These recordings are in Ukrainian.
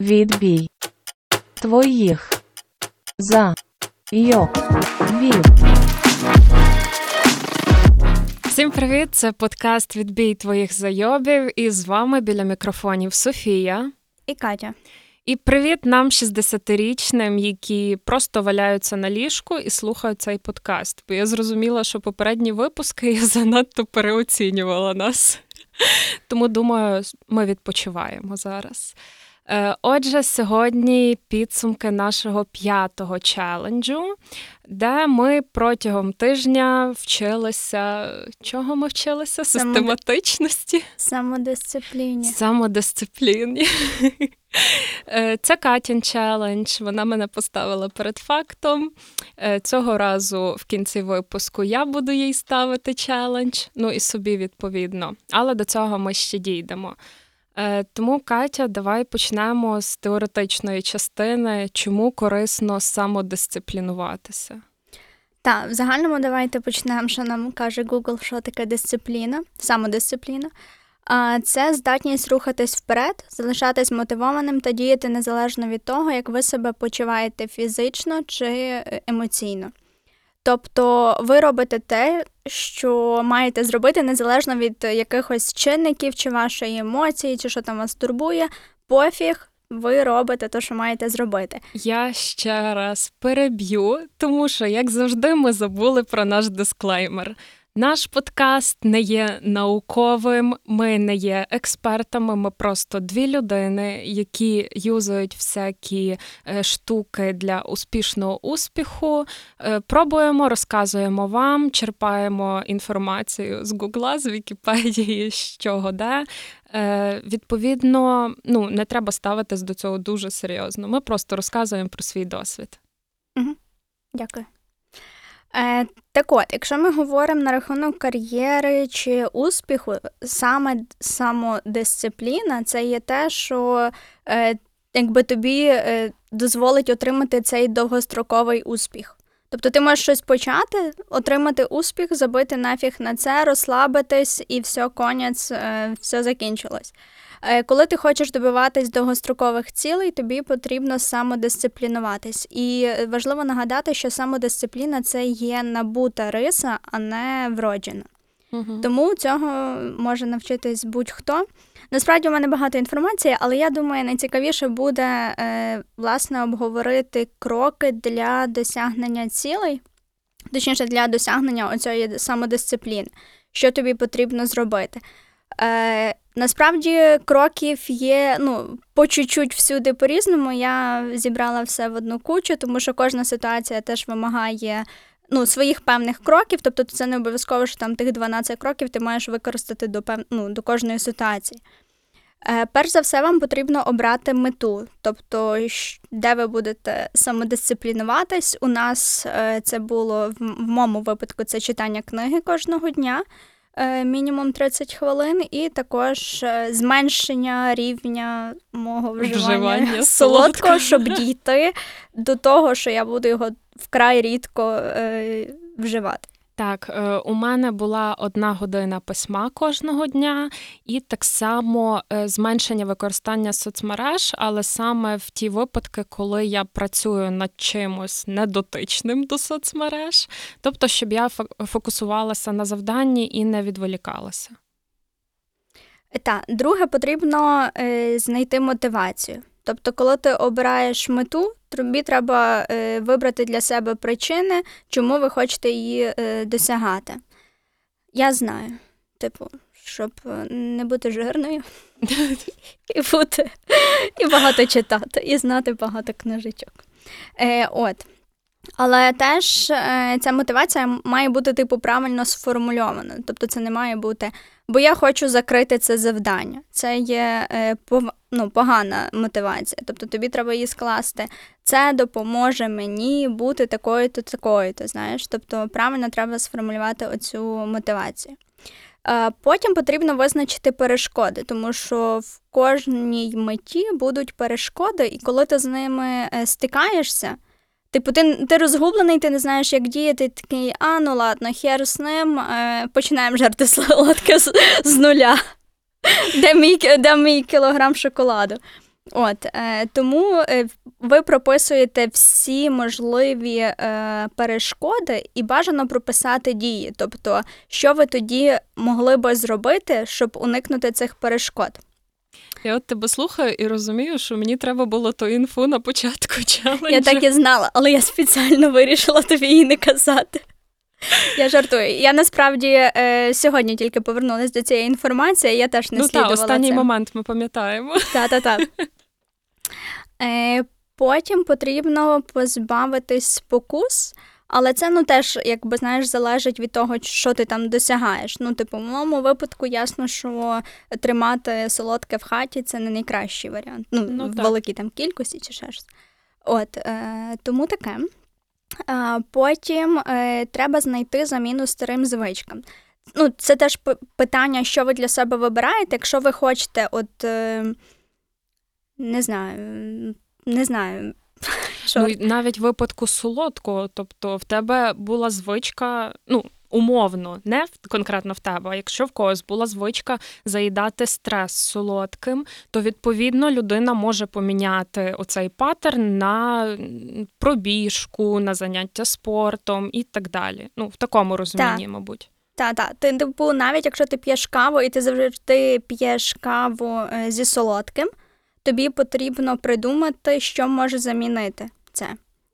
Відбій твоїх за йок вів. Всім привіт! Це подкаст Відбій твоїх зайобів. І з вами біля мікрофонів Софія. І Катя. І привіт нам, 60-річним, які просто валяються на ліжку і слухають цей подкаст. Бо я зрозуміла, що попередні випуски я занадто переоцінювала нас. Тому думаю, ми відпочиваємо зараз. Е, отже, сьогодні підсумки нашого п'ятого челенджу, де ми протягом тижня вчилися. Чого ми вчилися? Систематичності, самодисципліні. Самодисципліні. Е, це Катін челендж. Вона мене поставила перед фактом. Е, цього разу в кінці випуску я буду їй ставити челендж, ну і собі відповідно. Але до цього ми ще дійдемо. Е, тому, Катя, давай почнемо з теоретичної частини, чому корисно самодисциплінуватися. Так, в загальному давайте почнемо, що нам каже Google, що таке дисципліна, самодисципліна. Це здатність рухатись вперед, залишатись мотивованим та діяти незалежно від того, як ви себе почуваєте фізично чи е, емоційно. Тобто ви робите те, що маєте зробити незалежно від якихось чинників чи вашої емоції, чи що там вас турбує, пофіг. Ви робите те, що маєте зробити. Я ще раз переб'ю, тому що, як завжди, ми забули про наш дисклеймер. Наш подкаст не є науковим, ми не є експертами. Ми просто дві людини, які юзають всякі е, штуки для успішного успіху. Е, пробуємо, розказуємо вам, черпаємо інформацію з Гугла, з Вікіпедії, з чого де. Відповідно, ну не треба ставитись до цього дуже серйозно. Ми просто розказуємо про свій досвід. Угу. Дякую. Е, Так от, якщо ми говоримо на рахунок кар'єри чи успіху, саме самодисципліна це є те, що е, якби тобі е, дозволить отримати цей довгостроковий успіх. Тобто ти можеш щось почати, отримати успіх, забити нафіг на це, розслабитись і все, конець, е, все закінчилось. Е, коли ти хочеш добиватись довгострокових цілей, тобі потрібно самодисциплінуватись. І важливо нагадати, що самодисципліна це є набута риса, а не вроджена. Угу. Тому цього може навчитись будь-хто. Насправді у мене багато інформації, але я думаю, найцікавіше буде е, власне обговорити кроки для досягнення цілей, точніше для досягнення оцієї самодисципліни, що тобі потрібно зробити. Е, Насправді кроків є ну, по чуть-чуть всюди по-різному. Я зібрала все в одну кучу, тому що кожна ситуація теж вимагає ну, своїх певних кроків. Тобто це не обов'язково, що там тих 12 кроків ти маєш використати до пев... ну, до кожної ситуації. Е, Перш за все, вам потрібно обрати мету, тобто, де ви будете самодисциплінуватись. У нас е, це було в моєму випадку це читання книги кожного дня. Е, мінімум 30 хвилин, і також е, зменшення рівня мого вживання, вживання солодкого, щоб дійти до того, що я буду його вкрай рідко е, вживати. Так, е, у мене була одна година письма кожного дня, і так само е, зменшення використання соцмереж, але саме в ті випадки, коли я працюю над чимось недотичним до соцмереж, тобто, щоб я фокусувалася на завданні і не відволікалася. Так, друге, потрібно знайти мотивацію. Тобто, коли ти обираєш мету, тобі треба е, вибрати для себе причини, чому ви хочете її е, досягати. Я знаю, типу, щоб е, не бути жирною і бути, і багато читати, і знати багато книжечок. Е, От. Але теж е, ця мотивація має бути типу правильно сформульована. Тобто це не має бути, бо я хочу закрити це завдання. Це є е, ну, погана мотивація. Тобто тобі треба її скласти. Це допоможе мені бути такою-то, такою-то. Знаєш, тобто правильно треба сформулювати оцю мотивацію. Е, потім потрібно визначити перешкоди, тому що в кожній меті будуть перешкоди, і коли ти з ними стикаєшся. Типу, ти ти розгублений, ти не знаєш, як діяти. Ти такий, а ну ладно, хер з ним, е, починаємо жерти солодке з, з нуля. Де мій де мій кілограм шоколаду? От е, тому е, ви прописуєте всі можливі е, перешкоди і бажано прописати дії. Тобто, що ви тоді могли би зробити, щоб уникнути цих перешкод. Я от тебе слухаю і розумію, що мені треба було ту інфу на початку челенджу. Я так і знала, але я спеціально вирішила тобі її не казати. Я жартую. Я насправді е, сьогодні тільки повернулася до цієї інформації, я теж не ну, слідувала останній цим. момент ми пам'ятаємо. Та-та-та. Е, потім потрібно позбавитись спокус, але це ну теж, якби знаєш, залежить від того, що ти там досягаєш. Ну, типу, в моєму випадку ясно, що тримати солодке в хаті це не найкращий варіант. Ну, Ну, в великій там кількості чи ще щось. От, е, тому таке. А, потім е, треба знайти заміну старим звичкам. Ну, це теж питання, що ви для себе вибираєте. Якщо ви хочете, от е, не знаю, не знаю. Ну, і навіть в випадку солодкого, тобто в тебе була звичка, ну. Умовно, не в- конкретно в тебе, а якщо в когось була звичка заїдати стрес солодким, то відповідно людина може поміняти оцей паттерн на пробіжку, на заняття спортом і так далі. Ну, в такому розумінні, мабуть. Та, та. Ти, типу, навіть якщо ти п'єш каву і ти завжди п'єш каву е, зі солодким, тобі потрібно придумати, що може замінити це.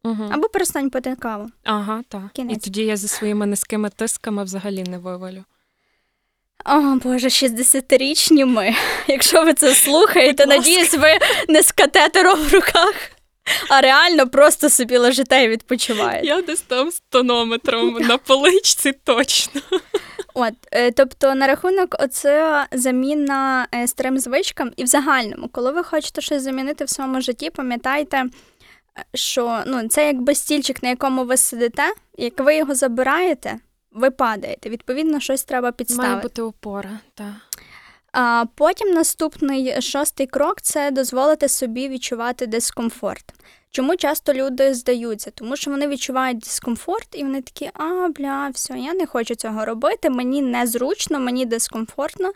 Угу. Або перестань пити каву. Ага, так. І тоді я зі своїми низькими тисками взагалі не вивалю. О, Боже, 60-річні ми. Якщо ви це слухаєте, надіюсь, ви не з катетером в руках, а реально просто собі лежите і відпочиваєте. Я десь там з тонометром на поличці точно. От, е, тобто, на рахунок оце заміна е, старим звичкам, і в загальному, коли ви хочете щось замінити в своєму житті, пам'ятайте, що ну, це якби стільчик, на якому ви сидите, як ви його забираєте, ви падаєте. Відповідно, щось треба підставити. Має бути опора, так. А потім наступний шостий крок це дозволити собі відчувати дискомфорт. Чому часто люди здаються? Тому що вони відчувають дискомфорт, і вони такі, а бля, все, я не хочу цього робити, мені незручно, мені дискомфортно.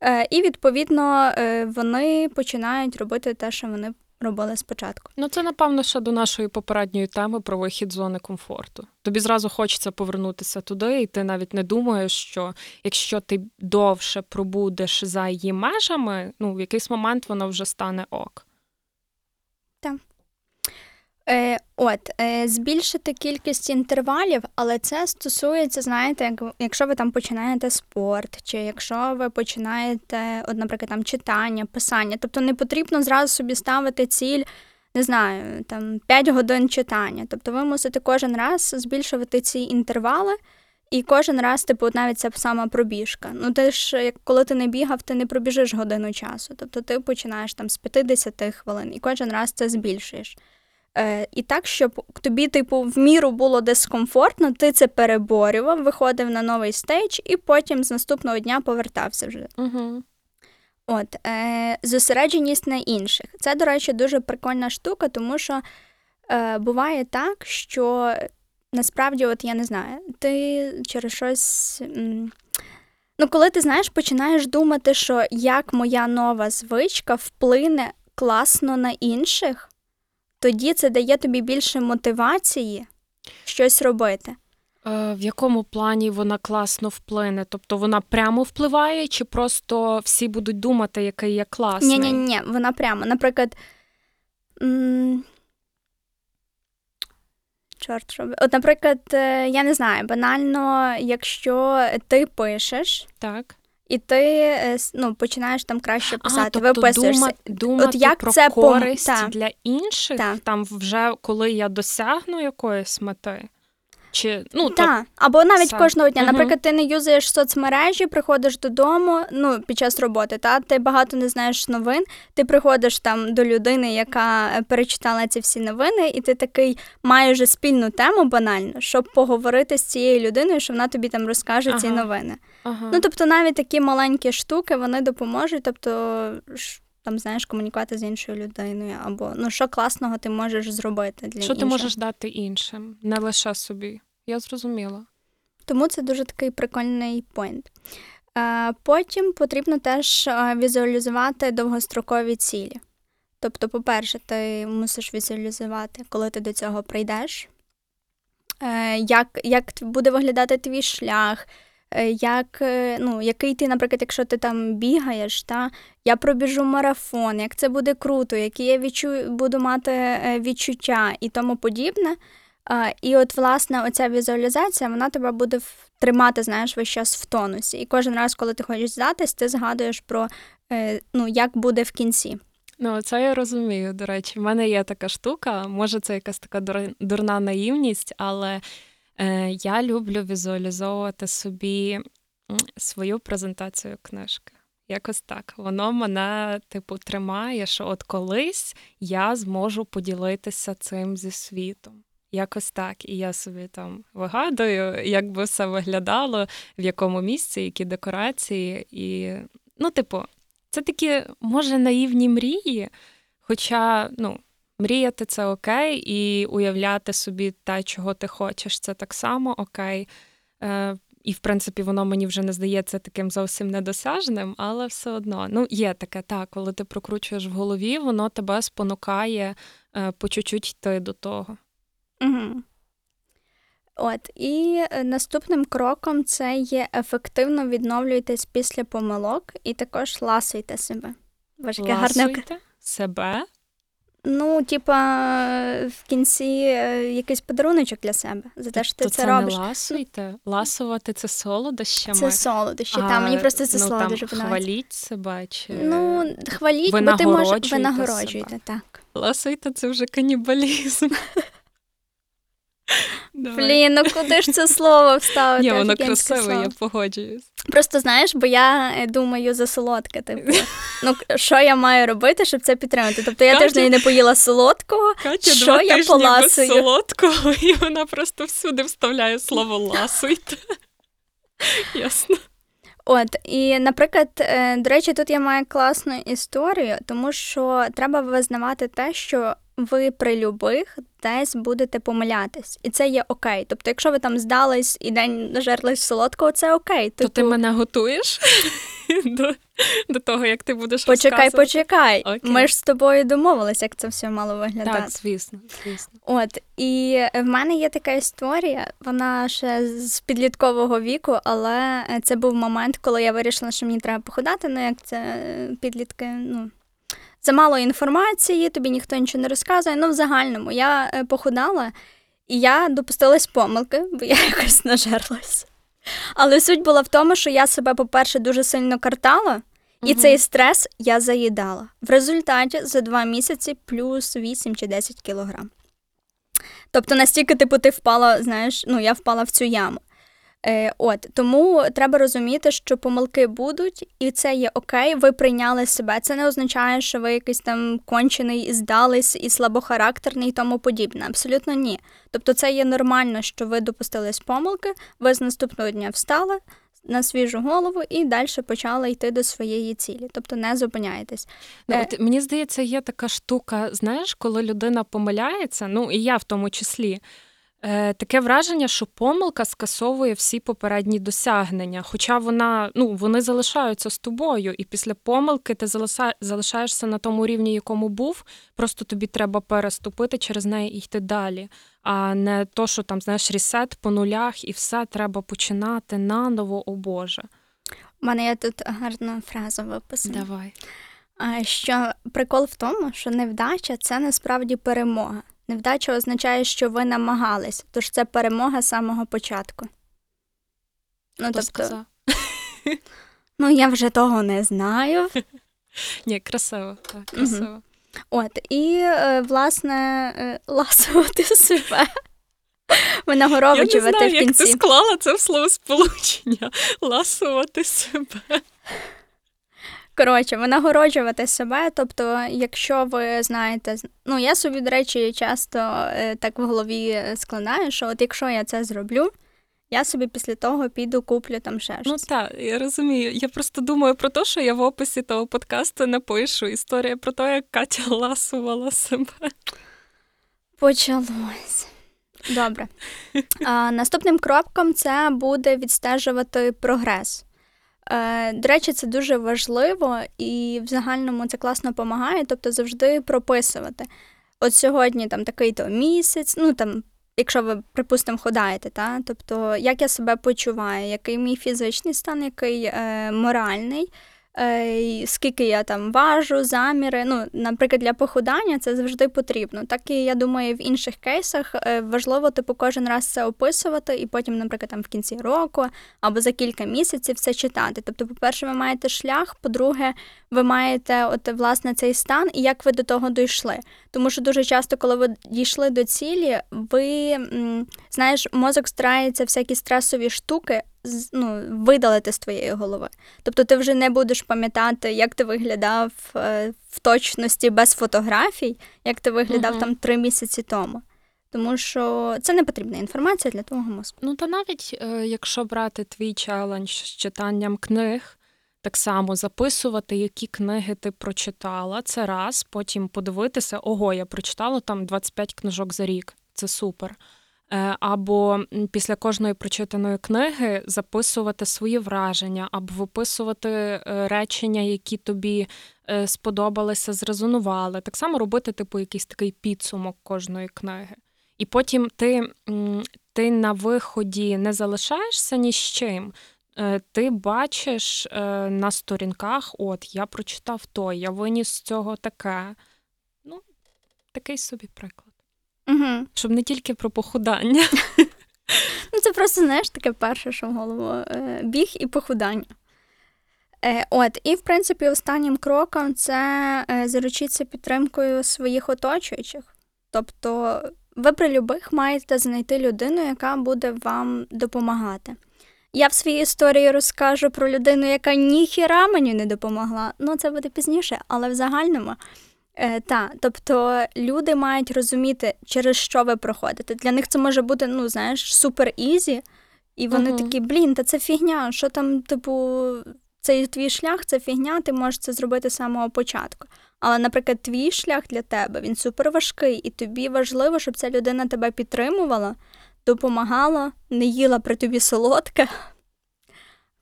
Е, і відповідно е, вони починають робити те, що вони робили спочатку. Ну, це напевно ще до нашої попередньої теми про вихід з зони комфорту. Тобі зразу хочеться повернутися туди, і ти навіть не думаєш, що якщо ти довше пробудеш за її межами, ну в якийсь момент воно вже стане ок. Е, от, е, збільшити кількість інтервалів, але це стосується, знаєте, як, якщо ви там починаєте спорт, чи якщо ви починаєте, от, наприклад, там читання, писання. Тобто не потрібно зразу собі ставити ціль, не знаю, там 5 годин читання. Тобто ви мусите кожен раз збільшувати ці інтервали. І кожен раз, типу, навіть ця сама пробіжка. Ну, ти ж, коли ти не бігав, ти не пробіжиш годину часу. Тобто ти починаєш там з 50 хвилин, і кожен раз це збільшуєш. Е, і так, щоб тобі, типу, в міру було дискомфортно, ти це переборював, виходив на новий stage, і потім з наступного дня повертався вже. Угу. От, е, зосередженість на інших. Це, до речі, дуже прикольна штука, тому що е, буває так, що насправді, от я не знаю, ти через щось. м, Ну, коли ти знаєш, починаєш думати, що як моя нова звичка вплине класно на інших, тоді це дає тобі більше мотивації щось робити. Е, в якому плані вона класно вплине? Тобто вона прямо впливає, чи просто всі будуть думати, який я класний? Ні, ні, ні, вона прямо. Наприклад. м, Чорт що. От, наприклад, е, я не знаю, банально, якщо ти пишеш, Так. І ти е, ну, починаєш там краще писати, а, тобто виписуєшся. дума, думати От як про це користь пом... для інших, та. там вже коли я досягну якоїсь мети. Чи, ну, Так, або навіть все. кожного дня. Наприклад, ти не юзаєш соцмережі, приходиш додому, ну, під час роботи, та ти багато не знаєш новин. Ти приходиш там до людини, яка е, перечитала ці всі новини, і ти такий маєш вже спільну тему банально, щоб поговорити з цією людиною, що вона тобі там розкаже ці новини. ага. Ну тобто, навіть такі маленькі штуки вони допоможуть, тобто там знаєш комунікувати з іншою людиною, або ну що класного ти можеш зробити для що ти можеш дати іншим, не лише собі. Я зрозуміла. Тому це дуже такий прикольний поінт. Е, Потім потрібно теж е, візуалізувати довгострокові цілі. Тобто, по-перше, ти мусиш візуалізувати, коли ти до цього прийдеш, е, як як буде виглядати твій шлях, як, е, ну, який ти, наприклад, якщо ти там бігаєш, та, я пробіжу марафон, як це буде круто, які я відчу, буду мати е, відчуття і тому подібне. Е, І от, власне, оця візуалізація, вона тебе буде тримати, знаєш, весь час в тонусі. І кожен раз, коли ти хочеш здатись, ти згадуєш про е, ну, як буде в кінці. Ну, це я розумію, до речі. В мене є така штука, може, це якась така дурна наївність, але е, я люблю візуалізовувати собі свою презентацію книжки. Якось так. Воно мене, типу, тримає, що от колись я зможу поділитися цим зі світом. Якось так. І я собі там вигадую, як би все виглядало, в якому місці, які декорації. І, ну, типу, це такі, може, наївні мрії, хоча, ну, мріяти це окей, і уявляти собі те, чого ти хочеш, це так само окей. Е, І, в принципі, воно мені вже не здається таким зовсім недосяжним, але все одно. Ну, є таке, так, коли ти прокручуєш в голові, воно тебе спонукає е, по чуть-чуть йти до того. Угу. От, і е, наступним кроком це є ефективно відновлюйтесь після помилок і також ласуйте себе. Важке гарне себе. Ну, типа, в кінці е, якийсь подаруночок для себе за те, що ти То це, це робиш. не ласуйте. Ласувати це солодощами. Це солодощі, там мені просто це ну, солодощі подобається. Хваліть себе чи Ну, хваліть, бо ти можеш винагороджуєте, так. Ласуйте це вже канібалізм. Блін, ну куди ж це слово вставити? Ні, воно красиве, я погоджуюсь. Просто знаєш, бо я е, думаю за солодке. Типу, ну що я маю робити, щоб це підтримати? Тобто я Катя... тиждень не поїла солодкого, Катя що два я поласую? без солодкого, і вона просто всюди вставляє слово ласуйте. Ясно. От, і, наприклад, е, до речі, тут я маю класну історію, тому що треба визнавати те, що ви при любих десь будете помилятись, і це є окей. Тобто, якщо ви там здались і день нажерлись солодкого, це окей. То ти мене готуєш до до того, як ти будеш почекай, почекай. Окей. Ми ж з тобою домовились, як це все мало виглядати. Так, звісно, звісно. От і в мене є така історія, вона ще з підліткового віку, але це був момент, коли я вирішила, що мені треба походати. Ну як це підлітки, ну замало інформації, тобі ніхто нічого не розказує. Ну, в загальному я е, похудала і я допустилась помилки, бо я якось нажерлась. Але суть була в тому, що я себе, по-перше, дуже сильно картала, і угу. цей стрес я заїдала. В результаті за два місяці плюс 8 чи 10 кілограм. Тобто настільки, типу, ти впала, знаєш, ну я впала в цю яму. Е, От тому треба розуміти, що помилки будуть, і це є окей. Ви прийняли себе. Це не означає, що ви якийсь там кончений здались, і слабохарактерний, і тому подібне. Абсолютно ні. Тобто, це є нормально, що ви допустились помилки, ви з наступного дня встали. На свіжу голову і далі почали йти до своєї цілі, тобто не зупиняєтесь. Ну, е, от, Мені здається, є така штука, знаєш, коли людина помиляється, ну і я в тому числі. Е, Таке враження, що помилка скасовує всі попередні досягнення, хоча вона ну вони залишаються з тобою, і після помилки ти залишаєшся на тому рівні, якому був. Просто тобі треба переступити через неї і йти далі. А не то, що там знаєш ресет по нулях, і все треба починати наново, о Боже. У мене є тут гарна фраза виписана. Давай. Що прикол в тому, що невдача це насправді перемога. Невдача означає, що ви намагались, тож це перемога з самого початку. Ну, Хто тобто, сказав? Ну, я вже того не знаю. Ні, красиво, так, красиво. Угу. От, і, е, власне, е, ласувати себе. Винагороджувати в кінці. Як ти склала це в словосполучення. Ласувати себе. Коротше, винагороджувати себе. Тобто, якщо ви знаєте, ну я собі, до речі, часто е, так в голові складаю, що от якщо я це зроблю, я собі після того піду, куплю там ще ну, щось. Ну так, я розумію. Я просто думаю про те, що я в описі того подкасту напишу. Історія про те, як Катя ласувала себе. Почалось. Добре. А, Наступним кроком це буде відстежувати прогрес. Е, До речі, це дуже важливо і в загальному це класно допомагає, тобто завжди прописувати. От сьогодні там такий-то місяць, ну там. Якщо ви, припустимо, ходаєте, та? тобто як я себе почуваю, який мій фізичний стан, який е, моральний, скільки я там важу, заміри. Ну, Наприклад, для похудання це завжди потрібно. Так і я думаю, в інших кейсах е, важливо типу, кожен раз це описувати, і потім, наприклад, там в кінці року або за кілька місяців це читати. Тобто, по-перше, ви маєте шлях, по-друге, ви маєте от, власне цей стан і як ви до того дійшли. Тому що дуже часто, коли ви дійшли до цілі, ви знаєш, мозок старається всякі стресові штуки ну, видалити з твоєї голови. Тобто ти вже не будеш пам'ятати, як ти виглядав е, в точності без фотографій, як ти виглядав uh там три місяці тому. Тому що це не потрібна інформація для твого мозку. Ну та навіть е, якщо брати твій челендж з читанням книг, так само записувати, які книги ти прочитала, це раз, потім подивитися, ого, я прочитала там 25 книжок за рік. Це супер. Е, або після кожної прочитаної книги записувати свої враження, або виписувати е, речення, які тобі е, сподобалися, зрезонували. Так само робити, типу, якийсь такий підсумок кожної книги. І потім ти, ти на виході не залишаєшся ні з чим. Ти бачиш на сторінках, от я прочитав той, я виніс з цього таке. Ну, такий собі приклад. Угу. Щоб не тільки про похудання. Ну, Це просто, знаєш, таке перше, що в голову е, біг і похудання. Е, От, І, в принципі, останнім кроком це е, заручитися підтримкою своїх оточуючих. Тобто, ви при любих маєте знайти людину, яка буде вам допомагати. Я в своїй історії розкажу про людину, яка ніхіра мені не допомогла. Ну, це буде пізніше, але в загальному Е, Так, тобто люди мають розуміти, через що ви проходите. Для них це може бути, ну знаєш, супер easy, і вони uh-huh. такі, блін, та це фігня. Що там, типу, цей твій шлях, це фігня, ти можеш це зробити з самого початку. Але, наприклад, твій шлях для тебе він супер важкий, і тобі важливо, щоб ця людина тебе підтримувала, допомагала, не їла при тобі солодке.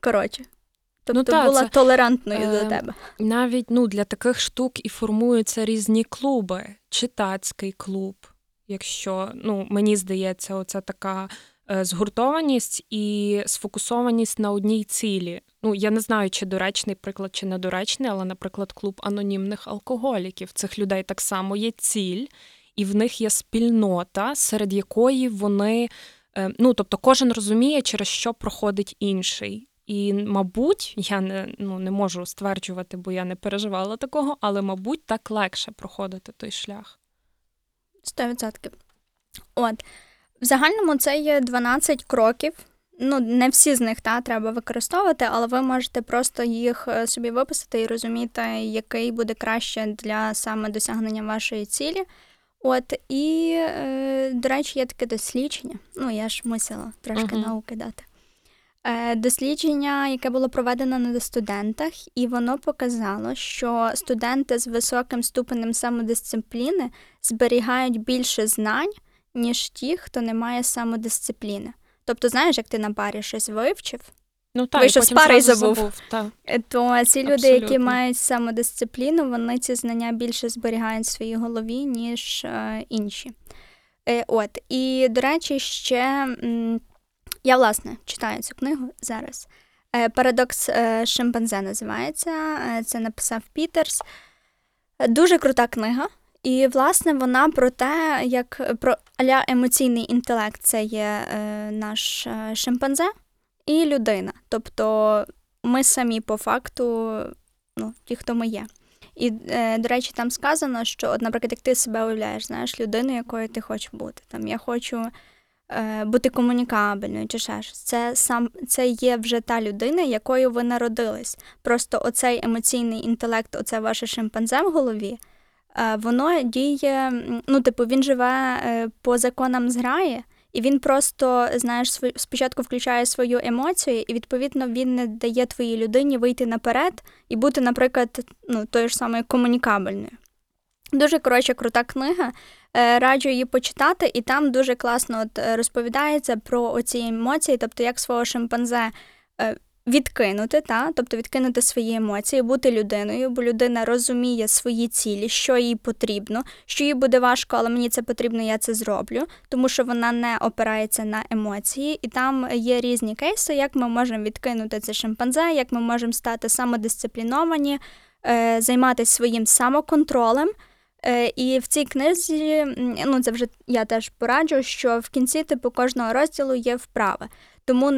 Коротше. Тобто ну, та, була це, толерантною е, до тебе. Навіть ну, для таких штук і формуються різні клуби, читацький клуб. Якщо ну, мені здається, оце така е, згуртованість і сфокусованість на одній цілі. Ну, я не знаю, чи доречний приклад, чи недоречний, але, наприклад, клуб анонімних алкоголіків. Цих людей так само є ціль, і в них є спільнота, серед якої вони. Е, ну, тобто, кожен розуміє, через що проходить інший. І, мабуть, я не ну, не можу стверджувати, бо я не переживала такого, але, мабуть, так легше проходити той шлях. 100%. От. В загальному це є 12 кроків. Ну, не всі з них та, треба використовувати, але ви можете просто їх е, собі виписати і розуміти, який буде краще для саме досягнення вашої цілі. От, і, е, до речі, є таке дослідження. Ну, я ж мусила трошки uh-huh. науки дати. Е, дослідження, яке було проведено на студентах, і воно показало, що студенти з високим ступенем самодисципліни зберігають більше знань, ніж ті, хто не має самодисципліни. Тобто, знаєш, як ти на парі щось вивчив, ну, так, вийшов з пари і забув, забув так. Е, то ці люди, Абсолютно. які мають самодисципліну, вони ці знання більше зберігають в своїй голові, ніж е, інші. Е, От, І, до речі, ще. М- я, власне, читаю цю книгу зараз. Е, Парадокс е, Шимпанзе називається. Е, це написав Пітерс. Дуже крута книга. І, власне, вона про те, як про аля емоційний інтелект це є наш шимпанзе і людина. Тобто ми самі по факту, ну, ті, хто ми є. І, до речі, там сказано, що, наприклад, як ти себе уявляєш, знаєш, людину, якою ти хочеш бути. Там Я хочу бути комунікабельною чи ще щось. Це сам це є вже та людина, якою ви народились. Просто оцей емоційний інтелект, оце ваше шимпанзе в голові, е, воно діє, ну, типу, він живе е, по законам зграї, і він просто, знаєш, спочатку включає свою емоцію, і, відповідно, він не дає твоїй людині вийти наперед і бути, наприклад, ну, тою ж самою комунікабельною. Дуже коротше, крута книга. Е, раджу її почитати, і там дуже класно от е, розповідається про оці емоції, тобто як свого шимпанзе е, відкинути, та? тобто відкинути свої емоції, бути людиною, бо людина розуміє свої цілі, що їй потрібно, що їй буде важко, але мені це потрібно, я це зроблю, тому що вона не опирається на емоції, і там є різні кейси, як ми можемо відкинути це шимпанзе, як ми можемо стати самодисципліновані, займатися своїм самоконтролем. Е, і в цій книзі, ну це вже я теж пораджу, що в кінці типу кожного розділу є вправи. Тому,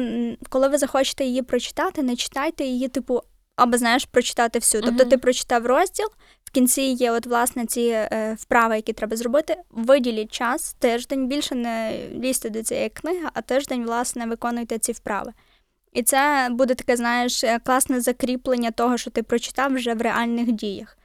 коли ви захочете її прочитати, не читайте її, типу, або знаєш, прочитати всю. Тобто ти прочитав розділ, в кінці є от власне ці е, вправи, які треба зробити. Виділіть час, тиждень більше не лізьте до цієї книги, а тиждень, власне, виконуйте ці вправи. І це буде таке, знаєш, е, класне закріплення того, що ти прочитав вже в реальних діях.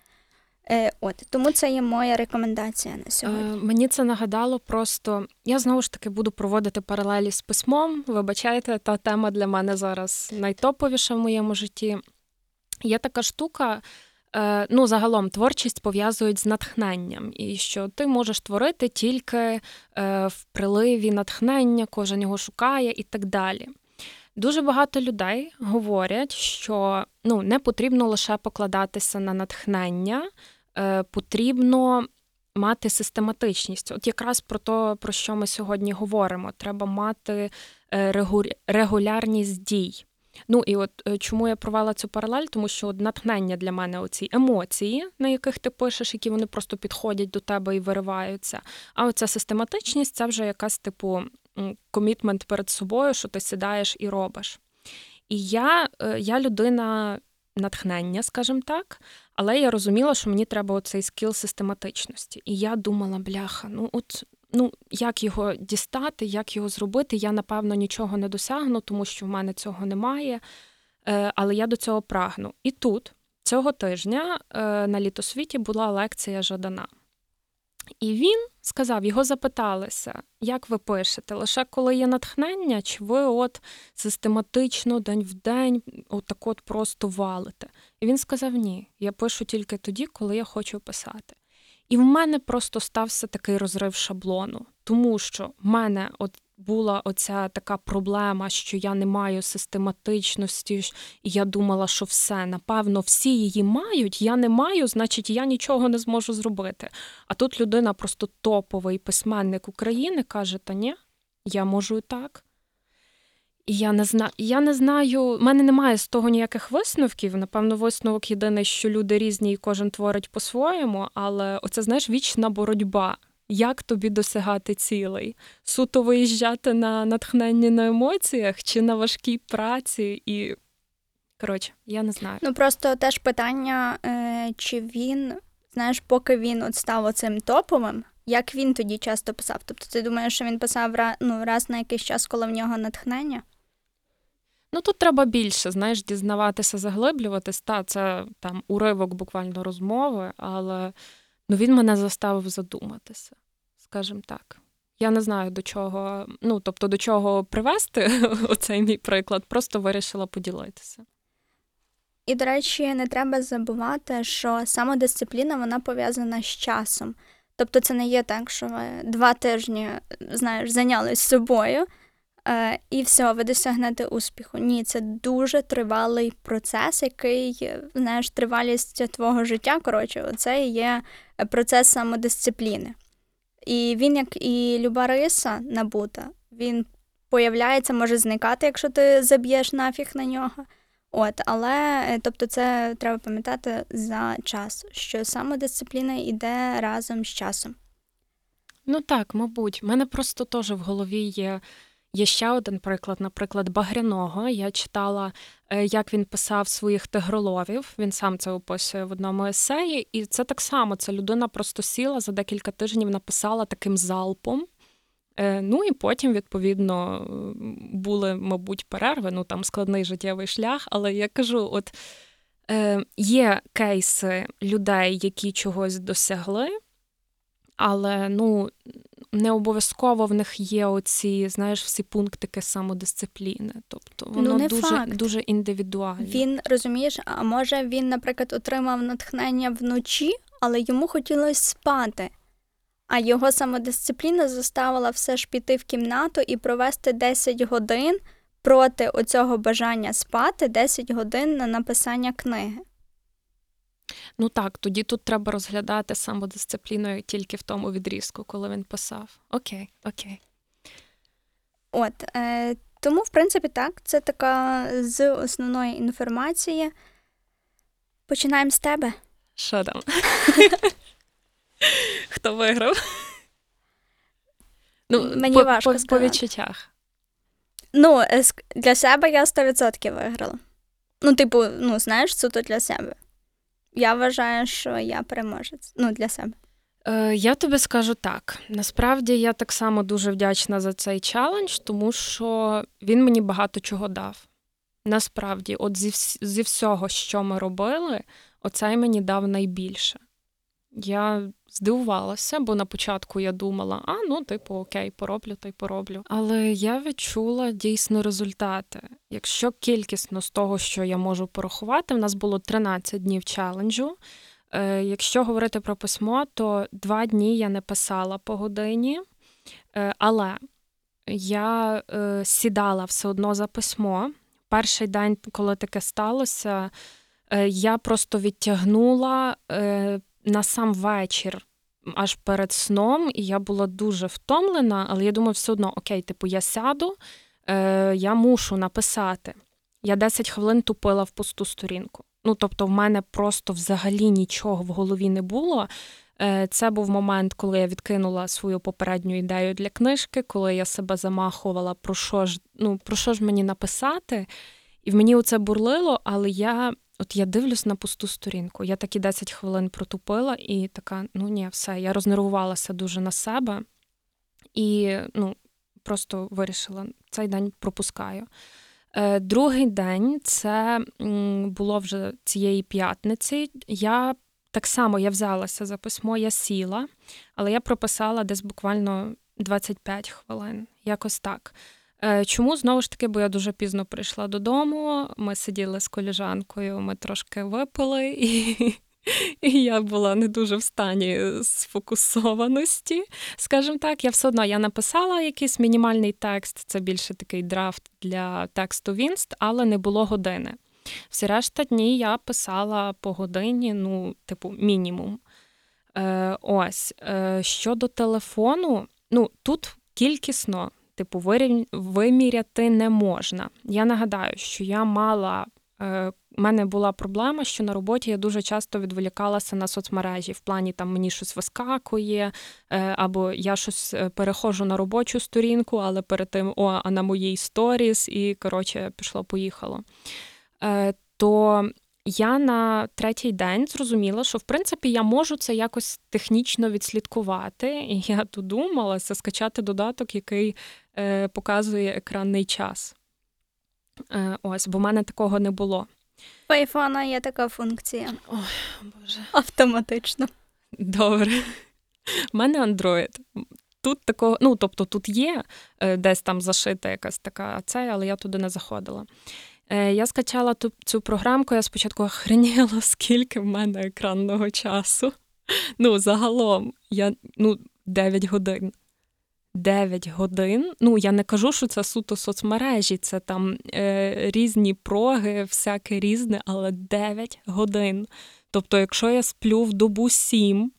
Е, От тому це є моя рекомендація на сьогодні. Е, мені це нагадало просто. Я знову ж таки буду проводити паралелі з письмом. Вибачайте, та тема для мене зараз найтоповіша в моєму житті. Є така штука. Е, ну, загалом творчість пов'язують з натхненням, і що ти можеш творити тільки е, в приливі натхнення, кожен його шукає і так далі. Дуже багато людей говорять, що ну, не потрібно лише покладатися на натхнення, Е, потрібно мати систематичність. От якраз про те, про що ми сьогодні говоримо. Треба мати е, регулярність дій. Ну і от е, чому я провела цю паралель? Тому що от натхнення для мене оці емоції, на яких ти пишеш, які вони просто підходять до тебе і вириваються. А оця систематичність це вже якась типу комітмент перед собою, що ти сідаєш і робиш. І я, я людина натхнення, скажімо так. Але я розуміла, що мені треба оцей скіл систематичності. І я думала, бляха, ну от ну як його дістати, як його зробити, я напевно нічого не досягну, тому що в мене цього немає. Е, але я до цього прагну. І тут цього тижня е, на літосвіті була лекція Жадана. І він сказав, його запиталися, як ви пишете, лише коли є натхнення, чи ви от систематично день в день отак от просто валите. І він сказав: Ні, я пишу тільки тоді, коли я хочу писати. І в мене просто стався такий розрив шаблону, тому що в мене от була оця така проблема, що я не маю систематичності, і я думала, що все, напевно, всі її мають, я не маю, значить, я нічого не зможу зробити. А тут людина, просто топовий письменник України, каже: Та ні, я можу і так. І я не знаю, я не знаю, в мене немає з того ніяких висновків. Напевно, висновок єдиний, що люди різні і кожен творить по-своєму, але оце, знаєш, вічна боротьба. Як тобі досягати цілей? Суто виїжджати на натхненні на емоціях чи на важкій праці? І коротше, я не знаю. Ну просто теж питання, е, чи він, знаєш, поки він от став оцим топовим, як він тоді часто писав? Тобто ти думаєш, що він писав ну, раз на якийсь час, коли в нього натхнення? Ну тут треба більше, знаєш, дізнаватися, заглиблюватись. Та це там уривок буквально розмови, але ну він мене заставив задуматися, скажімо так. Я не знаю до чого, ну тобто до чого привести оцей мій приклад, просто вирішила поділитися. І, до речі, не треба забувати, що самодисципліна вона пов'язана з часом. Тобто, це не є так, що ви два тижні знаєш, зайнялись собою, е, і все, ви досягнете успіху. Ні, це дуже тривалий процес, який, знаєш, тривалість твого життя. Коротше, це є процес самодисципліни. І він, як і люба риса набута, він появляється, може зникати, якщо ти заб'єш нафіг на нього. От, але тобто, це треба пам'ятати за час, що самодисципліна йде разом з часом. Ну так, мабуть, У мене просто теж в голові є Є ще один приклад, наприклад, Багряного. Я читала, е, як він писав своїх тигроловів. Він сам це описує в одному есеї, і це так само. Ця людина просто сіла за декілька тижнів, написала таким залпом. Е, ну і потім, відповідно, були, мабуть, перерви, ну там складний життєвий шлях. Але я кажу: от е, є кейси людей, які чогось досягли, але ну не обов'язково в них є оці, знаєш, всі пунктики самодисципліни. Тобто воно ну, не дуже факт. дуже індивідуально. Він розумієш, а може він, наприклад, отримав натхнення вночі, але йому хотілося спати. А його самодисципліна заставила все ж піти в кімнату і провести 10 годин проти оцього бажання спати 10 годин на написання книги. Ну так, тоді тут треба розглядати самодисципліною тільки в тому відрізку, коли він писав. Окей, окей. От, е, тому, в принципі, так, це така з основної інформації. Починаємо з тебе. Що там? Хто виграв? Ну, Мені по, важко по, по відчуттях. Ну, е, для себе я 100% виграла. Ну, типу, ну, знаєш, суто для себе. Я вважаю, що я переможець. Ну, для себе. Е, я тобі скажу так. Насправді я так само дуже вдячна за цей челендж, тому що він мені багато чого дав. Насправді, от зі, зі всього, що ми робили, оцей мені дав найбільше. Я здивувалася, бо на початку я думала, а ну, типу, окей, пороблю, то й пороблю. Але я відчула дійсно результати. Якщо кількісно з того, що я можу порахувати, в нас було 13 днів челенджу. Е, Якщо говорити про письмо, то два дні я не писала по годині, Е, але я е, сідала все одно за письмо. Перший день, коли таке сталося, я просто відтягнула на сам вечір. Аж перед сном, і я була дуже втомлена, але я думаю, все одно, окей, типу, я сяду, е, я мушу написати. Я 10 хвилин тупила в пусту сторінку. Ну, тобто, в мене просто взагалі нічого в голові не було. Е, Це був момент, коли я відкинула свою попередню ідею для книжки, коли я себе замахувала, про що ж, ну, про що ж мені написати. І в мені оце бурлило, але я, от я дивлюсь на пусту сторінку. Я такі 10 хвилин протупила і така: ну ні, все, я рознервувалася дуже на себе і ну, просто вирішила, цей день пропускаю. Е, Другий день це було вже цієї п'ятниці. Я так само я взялася за письмо, я сіла, але я прописала десь буквально 25 хвилин, якось так. Е, Чому знову ж таки, бо я дуже пізно прийшла додому. Ми сиділи з коліжанкою, ми трошки випили, і, і я була не дуже в стані сфокусованості. Скажімо так, я все одно я написала якийсь мінімальний текст, це більше такий драфт для тексту Вінст, але не було години. Всі решта дні я писала по годині, ну, типу, мінімум. Е, ось. Е, щодо телефону, ну, тут кількісно, типу, виміряти не можна. Я нагадаю, що я мала. Е, у мене була проблема, що на роботі я дуже часто відволікалася на соцмережі. В плані там мені щось вискакує, е, або я щось е, переходжу на робочу сторінку, але перед тим о, а на моїй сторіс, і коротше пішло-поїхало. Е, то я на третій день зрозуміла, що в принципі я можу це якось технічно відслідкувати. І я додумалася скачати додаток, який е, показує екранний час. Е, ось, бо в мене такого не було. У айфона є така функція Ой, Боже. автоматично. Добре. У мене Android. Тут такого, ну тобто тут є е, десь там зашита якась така цей, але я туди не заходила. Е, Я скачала ту, цю програмку, я спочатку охреніла, скільки в мене екранного часу. Ну, загалом, я ну, 9 годин. 9 годин. Ну, я не кажу, що це суто соцмережі, це там е, різні проги, всяке різне, але 9 годин. Тобто, якщо я сплю в добу 7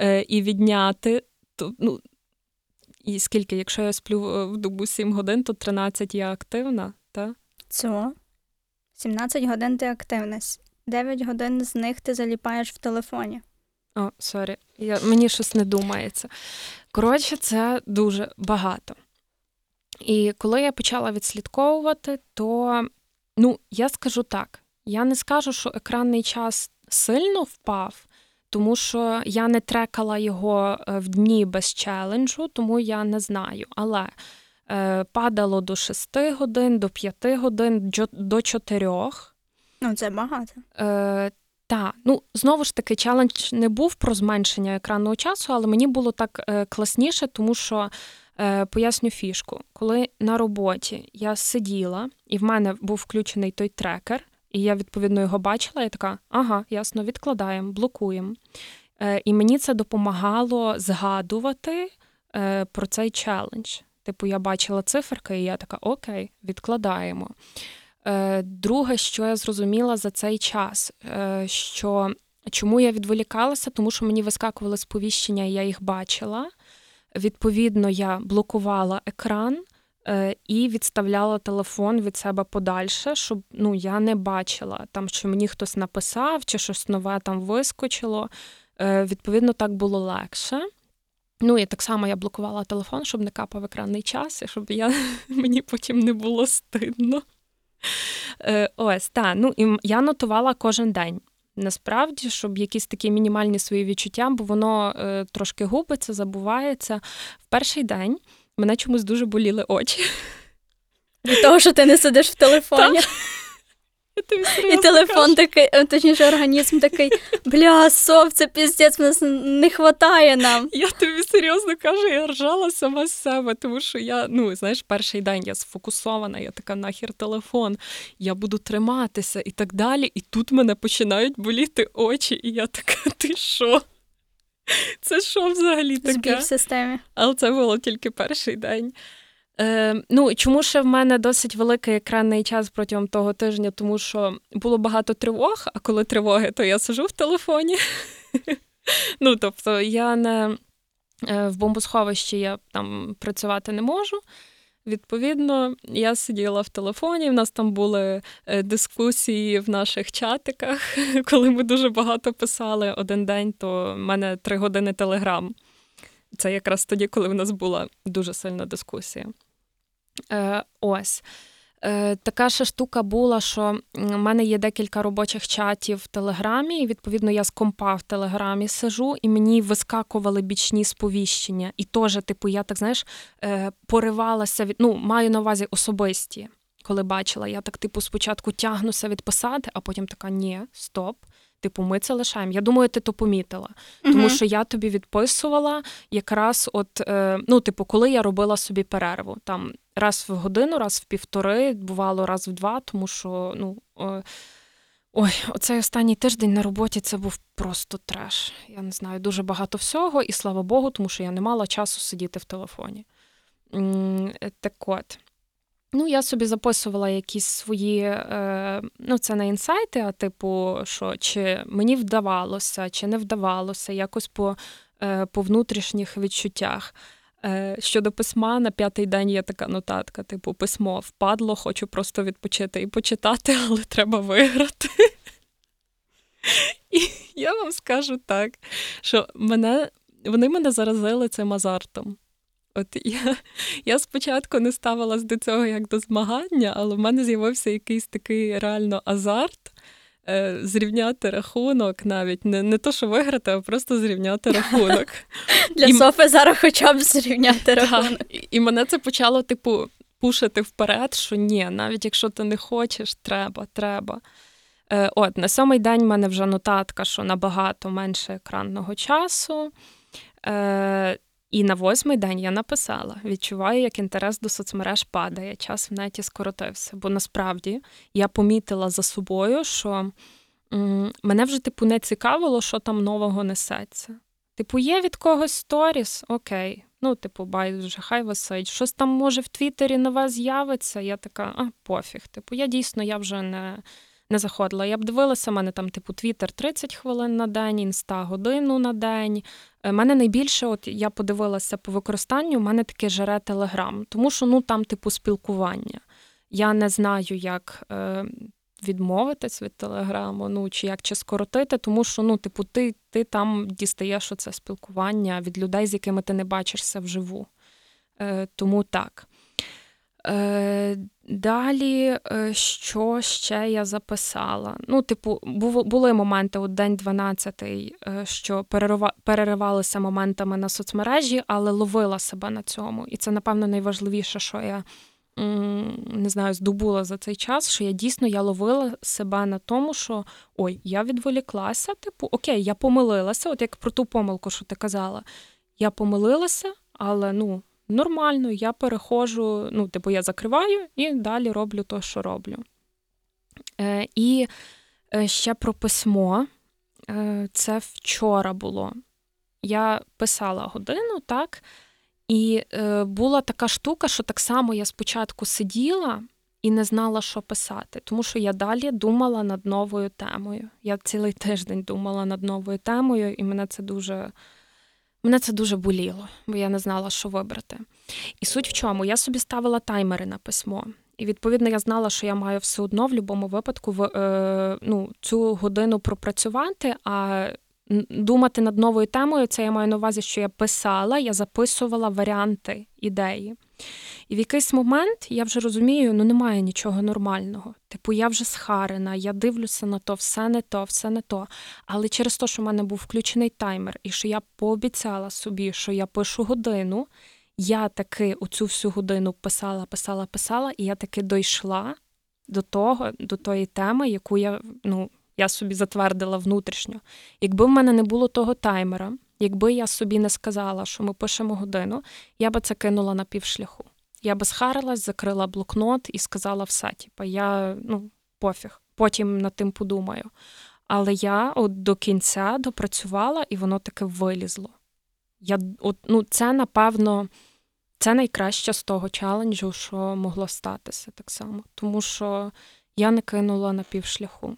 е, і відняти, то ну, і скільки, якщо я сплю е, в добу 7 годин, то 13 я активна, так? Цього 17 годин ти активна. 9 годин з них ти заліпаєш в телефоні. О, sorry, я, мені щось не думається. Коротше, це дуже багато. І коли я почала відслідковувати, то ну, я скажу так: я не скажу, що екранний час сильно впав, тому що я не трекала його е, в дні без челенджу, тому я не знаю. Але падало до 6 годин, до 5 годин, до 4. Ну, це багато. Е, та, ну знову ж таки, челендж не був про зменшення екранного часу, але мені було так е, класніше, тому що е, поясню фішку. Коли на роботі я сиділа, і в мене був включений той трекер, і я відповідно його бачила, я така, ага, ясно, відкладаємо, блокуємо. Е, і мені це допомагало згадувати е, про цей челендж. Типу, я бачила циферки, і я така, окей, відкладаємо. Е, Друге, що я зрозуміла за цей час, е, що чому я відволікалася, тому що мені вискакували сповіщення, і я їх бачила. Відповідно, я блокувала екран е, і відставляла телефон від себе подальше, щоб ну, я не бачила там, що мені хтось написав, чи щось нове там вискочило. Відповідно, так було легше. Ну і так само я блокувала телефон, щоб не капав екранний час, і щоб я, мені потім не було стидно. Е, Ось, так. Ну і я нотувала кожен день. Насправді, щоб якісь такі мінімальні свої відчуття, бо воно е, трошки губиться, забувається. В перший день мене чомусь дуже боліли очі. Від того, що ти не сидиш в телефоні. Тобі І телефон такий, е, точніше, організм такий, бля, сов, це піздець, нас не хватає нам. Я тобі серйозно кажу, я ржала сама з себе, тому що я, ну знаєш, перший день я сфокусована, я така нахер телефон, я буду триматися і так далі. І тут мене починають боліти очі, і я така, ти що? Це що взагалі Збій таке? в системі. Але це було тільки перший день. Е, ну, чому ще в мене досить великий екранний час протягом того тижня, тому що було багато тривог, а коли тривоги, то я сижу в телефоні. Ну, тобто, я не е, в бомбосховищі я там працювати не можу. Відповідно, я сиділа в телефоні. В нас там були е, дискусії в наших чатиках, коли ми дуже багато писали один день, то в мене три години телеграм. Це якраз тоді, коли в нас була дуже сильна дискусія. Е, ось. Е, така ще штука була, що в мене є декілька робочих чатів в Телеграмі, і відповідно я з компа в Телеграмі сижу, і мені вискакували бічні сповіщення. І теж, типу, я так знаєш, е, поривалася від ну, маю на увазі особисті. Коли бачила, я так, типу, спочатку тягнуся відписати, а потім така: ні, стоп. Типу, ми це лишаємо. Я думаю, ти то помітила. Тому що я тобі відписувала якраз, от, е, ну, типу, коли я робила собі перерву. Там раз в годину, раз в півтори, бувало раз в два, тому що, ну. Е, Ой, оцей останній тиждень на роботі це був просто треш. Я не знаю, дуже багато всього, і слава Богу, тому що я не мала часу сидіти в телефоні. Е, Так от. Ну, я собі записувала якісь свої, е, ну, це не інсайти, а типу, що чи мені вдавалося, чи не вдавалося, якось по, е, по внутрішніх відчуттях. Е, щодо письма, на п'ятий день є така нотатка: типу, письмо впадло, хочу просто відпочити і почитати, але треба виграти. І я вам скажу так, що мене, вони мене заразили цим азартом. От я, я спочатку не ставилась до цього як до змагання, але в мене з'явився якийсь такий реально азарт е, зрівняти рахунок навіть. Не, не то, що виграти, а просто зрівняти рахунок. Для І- Софи зараз хоча б зрівняти Так. рахунок. І- І мене це почало, типу, пушити вперед, що ні, навіть якщо ти не хочеш, треба, треба. Е, от, на сьомий день в мене вже нотатка, що набагато менше екранного часу. Е, і на восьмий день я написала: відчуваю, як інтерес до соцмереж падає, час в неті скоротився. Бо насправді я помітила за собою, що м, мене вже типу не цікавило, що там нового несеться. Типу, є від когось сторіс, окей. Ну, типу, байдуже, хай висить. Щось там може в Твіттері нове з'явиться. Я така, а пофіг. Типу, я дійсно я вже не, не заходила. Я б дивилася, в мене там, типу, Твіттер 30 хвилин на день, інста годину на день. У мене найбільше, от я подивилася по використанню, у мене таке жере Телеграм, тому що ну там, типу, спілкування. Я не знаю, як е, відмовитись від телеграму, ну чи як чи скоротити, тому що ну, типу, ти, ти там дістаєш оце спілкування від людей, з якими ти не бачишся вживу. Е, тому так. Е, далі, е, що ще я записала? Ну, типу, були моменти, от день 12, е, що переривалися моментами на соцмережі, але ловила себе на цьому. І це, напевно, найважливіше, що я не знаю, здобула за цей час, що я дійсно я ловила себе на тому, що ой, я відволіклася, типу, окей, я помилилася, от як про ту помилку, що ти казала. Я помилилася, але ну, нормально, я переходжу, ну, типу, я закриваю і далі роблю то, що роблю. Е, і е, ще про письмо. Е, це вчора було. Я писала годину, так, І е, була така штука, що так само я спочатку сиділа і не знала, що писати, тому що я далі думала над новою темою. Я цілий тиждень думала над новою темою, і мене це дуже. Мене це дуже боліло, бо я не знала, що вибрати. І суть в чому? Я собі ставила таймери на письмо. І відповідно я знала, що я маю все одно в будь-якому випадку в, е, ну, цю годину пропрацювати, а думати над новою темою, це я маю на увазі, що я писала, я записувала варіанти ідеї. І в якийсь момент я вже розумію, ну немає нічого нормального. Типу, я вже схарена, я дивлюся на то, все не то, все не то. Але через те, що в мене був включений таймер, і що я пообіцяла собі, що я пишу годину, я таки оцю всю годину писала, писала, писала, і я таки дійшла до того, до тої теми, яку я ну, я собі затвердила внутрішньо. Якби в мене не було того таймера, якби я собі не сказала, що ми пишемо годину, я би це кинула на півшляху. Я би схарилась, закрила блокнот і сказала все, типу, я ну, пофіг, потім над тим подумаю. Але я от до кінця допрацювала і воно таке вилізло. Я, от, ну, Це, напевно, це найкраще з того челенджу, що могло статися так само. Тому що я не кинула на півшляху.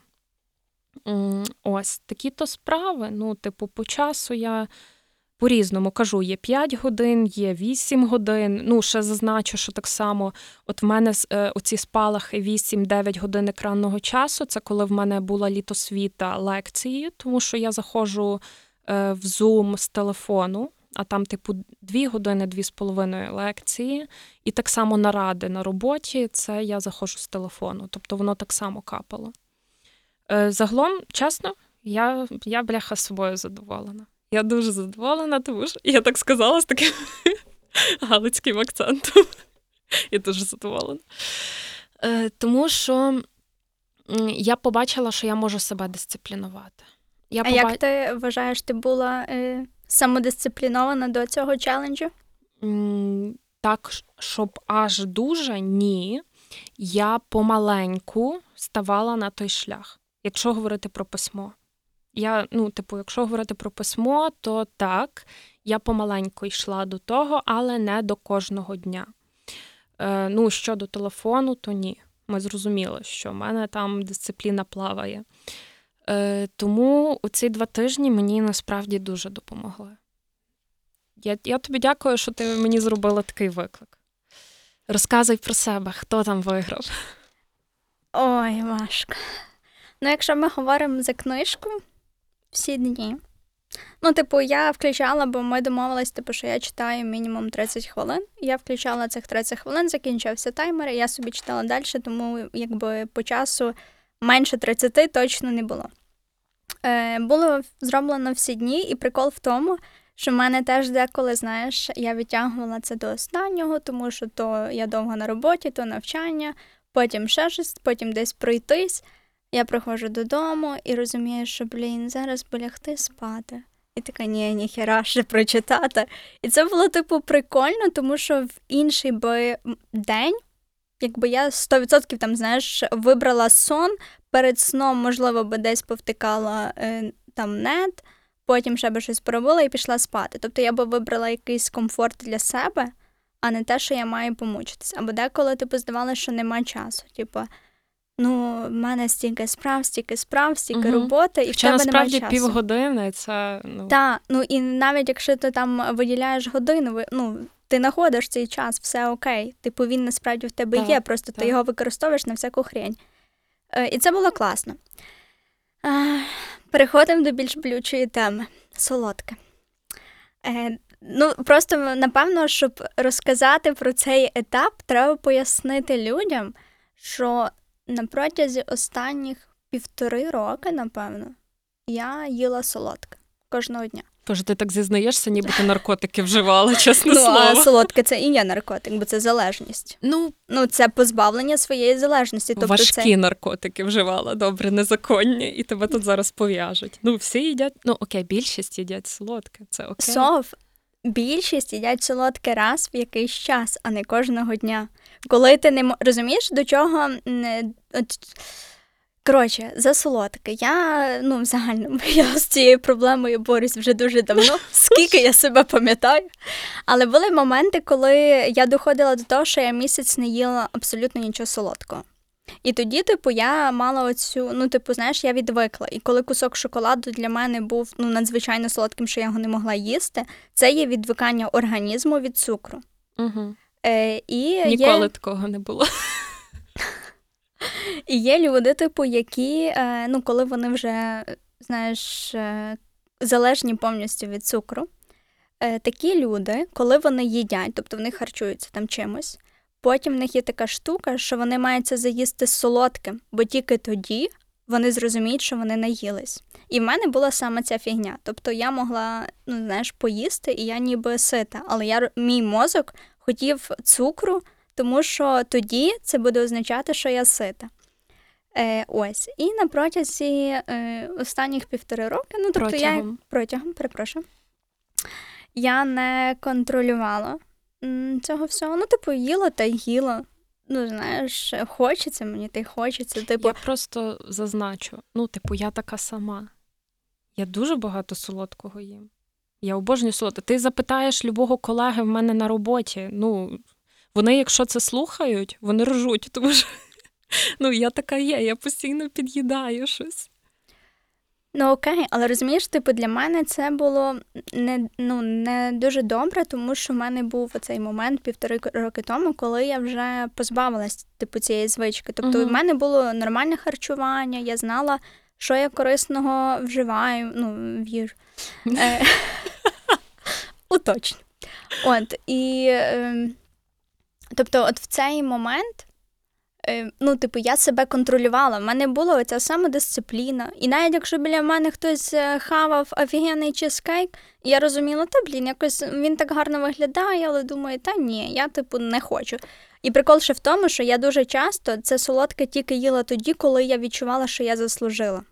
Ось такі то справи. Ну, типу, по часу я по-різному кажу: є 5 годин, є 8 годин. Ну, ще зазначу, що так само, от в мене е, оці спалахи 8-9 годин екранного часу. Це коли в мене була літосвіта лекції, тому що я заходжу е, в Zoom з телефону. А там, типу, дві години, дві з половиною лекції, і так само наради на роботі. Це я заходжу з телефону. Тобто воно так само капало. Е, загалом, чесно, я я бляха з собою задоволена. Я дуже задоволена, тому що я так сказала з таким галицьким акцентом. Я дуже задоволена. Е, тому що я побачила, що я можу себе дисциплінувати. Я а побач... як ти вважаєш, ти була е, самодисциплінована до цього челенджу? Так, щоб аж дуже ні. Я помаленьку ставала на той шлях якщо говорити про письмо. Я, ну, типу, якщо говорити про письмо, то так, я помаленьку йшла до того, але не до кожного дня. Е, Ну, щодо телефону, то ні. Ми зрозуміли, що в мене там дисципліна плаває. Е, Тому ці два тижні мені насправді дуже допомогли. Я я тобі дякую, що ти мені зробила такий виклик. Розказуй про себе, хто там виграв. Ой, важко. Ну, якщо ми говоримо за книжку всі дні. Ну, типу, я включала, бо ми домовились, типу, що я читаю мінімум 30 хвилин. Я включала цих 30 хвилин, закінчився таймер, і я собі читала далі, тому якби по часу менше 30 точно не було. Е, Було зроблено всі дні, і прикол в тому, що в мене теж деколи, знаєш, я відтягувала це до останнього, тому що то я довго на роботі, то навчання, потім ще щось, потім десь пройтись. Я приходжу додому і розумію, що, блін, зараз би лягти спати. І така, ні, ніхера ще прочитати. І це було, типу, прикольно, тому що в інший би день, якби я 100% там, знаєш, вибрала сон, перед сном, можливо, би десь повтикала е, там нет, потім ще би щось поробила і пішла спати. Тобто я би вибрала якийсь комфорт для себе, а не те, що я маю помучитися. Або деколи, типу, здавалося, що нема часу. Типу, ну, в мене стільки справ, стільки справ, стільки угу. роботи, і Хоча в тебе насправді немає часу. півгодини це. ну... Так, ну і навіть якщо ти там виділяєш годину, ну, ти знаходиш цей час, все окей. Типу він насправді в тебе так, є, просто так. ти його використовуєш на всяку хрень. Е, І це було класно. Е, Переходимо до більш болючої теми солодке. Е, Ну, просто напевно, щоб розказати про цей етап, треба пояснити людям, що на протязі останніх півтори роки, напевно, я їла солодке кожного дня. Тож ти так зізнаєшся, ніби ти наркотики вживала, чесне ну, слово. А солодке це і є наркотик, бо це залежність. Ну, ну це позбавлення своєї залежності. Тобто Важкі це... наркотики вживала, добре, незаконні, і тебе тут зараз пов'яжуть. Ну, всі їдять, ну окей, більшість їдять солодке. Це окей. Сов, більшість їдять солодке раз в якийсь час, а не кожного дня. Коли ти не розумієш, до чого от, Коротше, за солодке. Я ну, в загальному я з цією проблемою борюсь вже дуже давно, скільки я себе пам'ятаю. Але були моменти, коли я доходила до того, що я місяць не їла абсолютно нічого солодкого. І тоді, типу, я мала оцю, ну, типу, знаєш, я відвикла. І коли кусок шоколаду для мене був ну, надзвичайно солодким, що я його не могла їсти, це є відвикання організму від цукру. Угу. Е, і Ніколи є... такого не було. І є люди, типу, які, е, ну, коли вони вже, знаєш, е, залежні повністю від цукру, е, такі люди, коли вони їдять, тобто вони харчуються там чимось, потім в них є така штука, що вони мають це заїсти солодким, бо тільки тоді вони зрозуміють, що вони наїлись. І в мене була саме ця фігня. Тобто я могла, ну, знаєш, поїсти, і я ніби сита, але я, мій мозок хотів цукру. Тому що тоді це буде означати, що я сита. Е, Ось. І на протязі е, останніх півтори роки, ну тобто Протягом. я протягом, перепрошую, я не контролювала цього всього. Ну, типу, їла та їла. Ну, знаєш, хочеться мені, й хочеться. Типу, Я просто зазначу: ну, типу, я така сама. Я дуже багато солодкого їм. Я обожнюю солодке. Ти запитаєш любого колеги в мене на роботі. Ну, вони, якщо це слухають, вони ржуть, тому що ну, я така є, я постійно під'їдаю щось. Ну окей, але розумієш, типу, для мене це було не ну не дуже добре, тому що в мене був оцей момент півтори роки тому, коли я вже позбавилась типу цієї звички. Тобто, Мгм. в мене було нормальне харчування, я знала, що я корисного вживаю, ну, в їжу. Е, Уточню. От, і е, тобто, от в цей момент. Е, Ну, типу, я себе контролювала. В мене була оця самодисципліна. І навіть якщо біля мене хтось е, хавав офігенний чизкейк, я розуміла, та блін, якось він так гарно виглядає, але думаю, та ні, я типу не хочу. І прикол ще в тому, що я дуже часто це солодке тільки їла тоді, коли я відчувала, що я заслужила.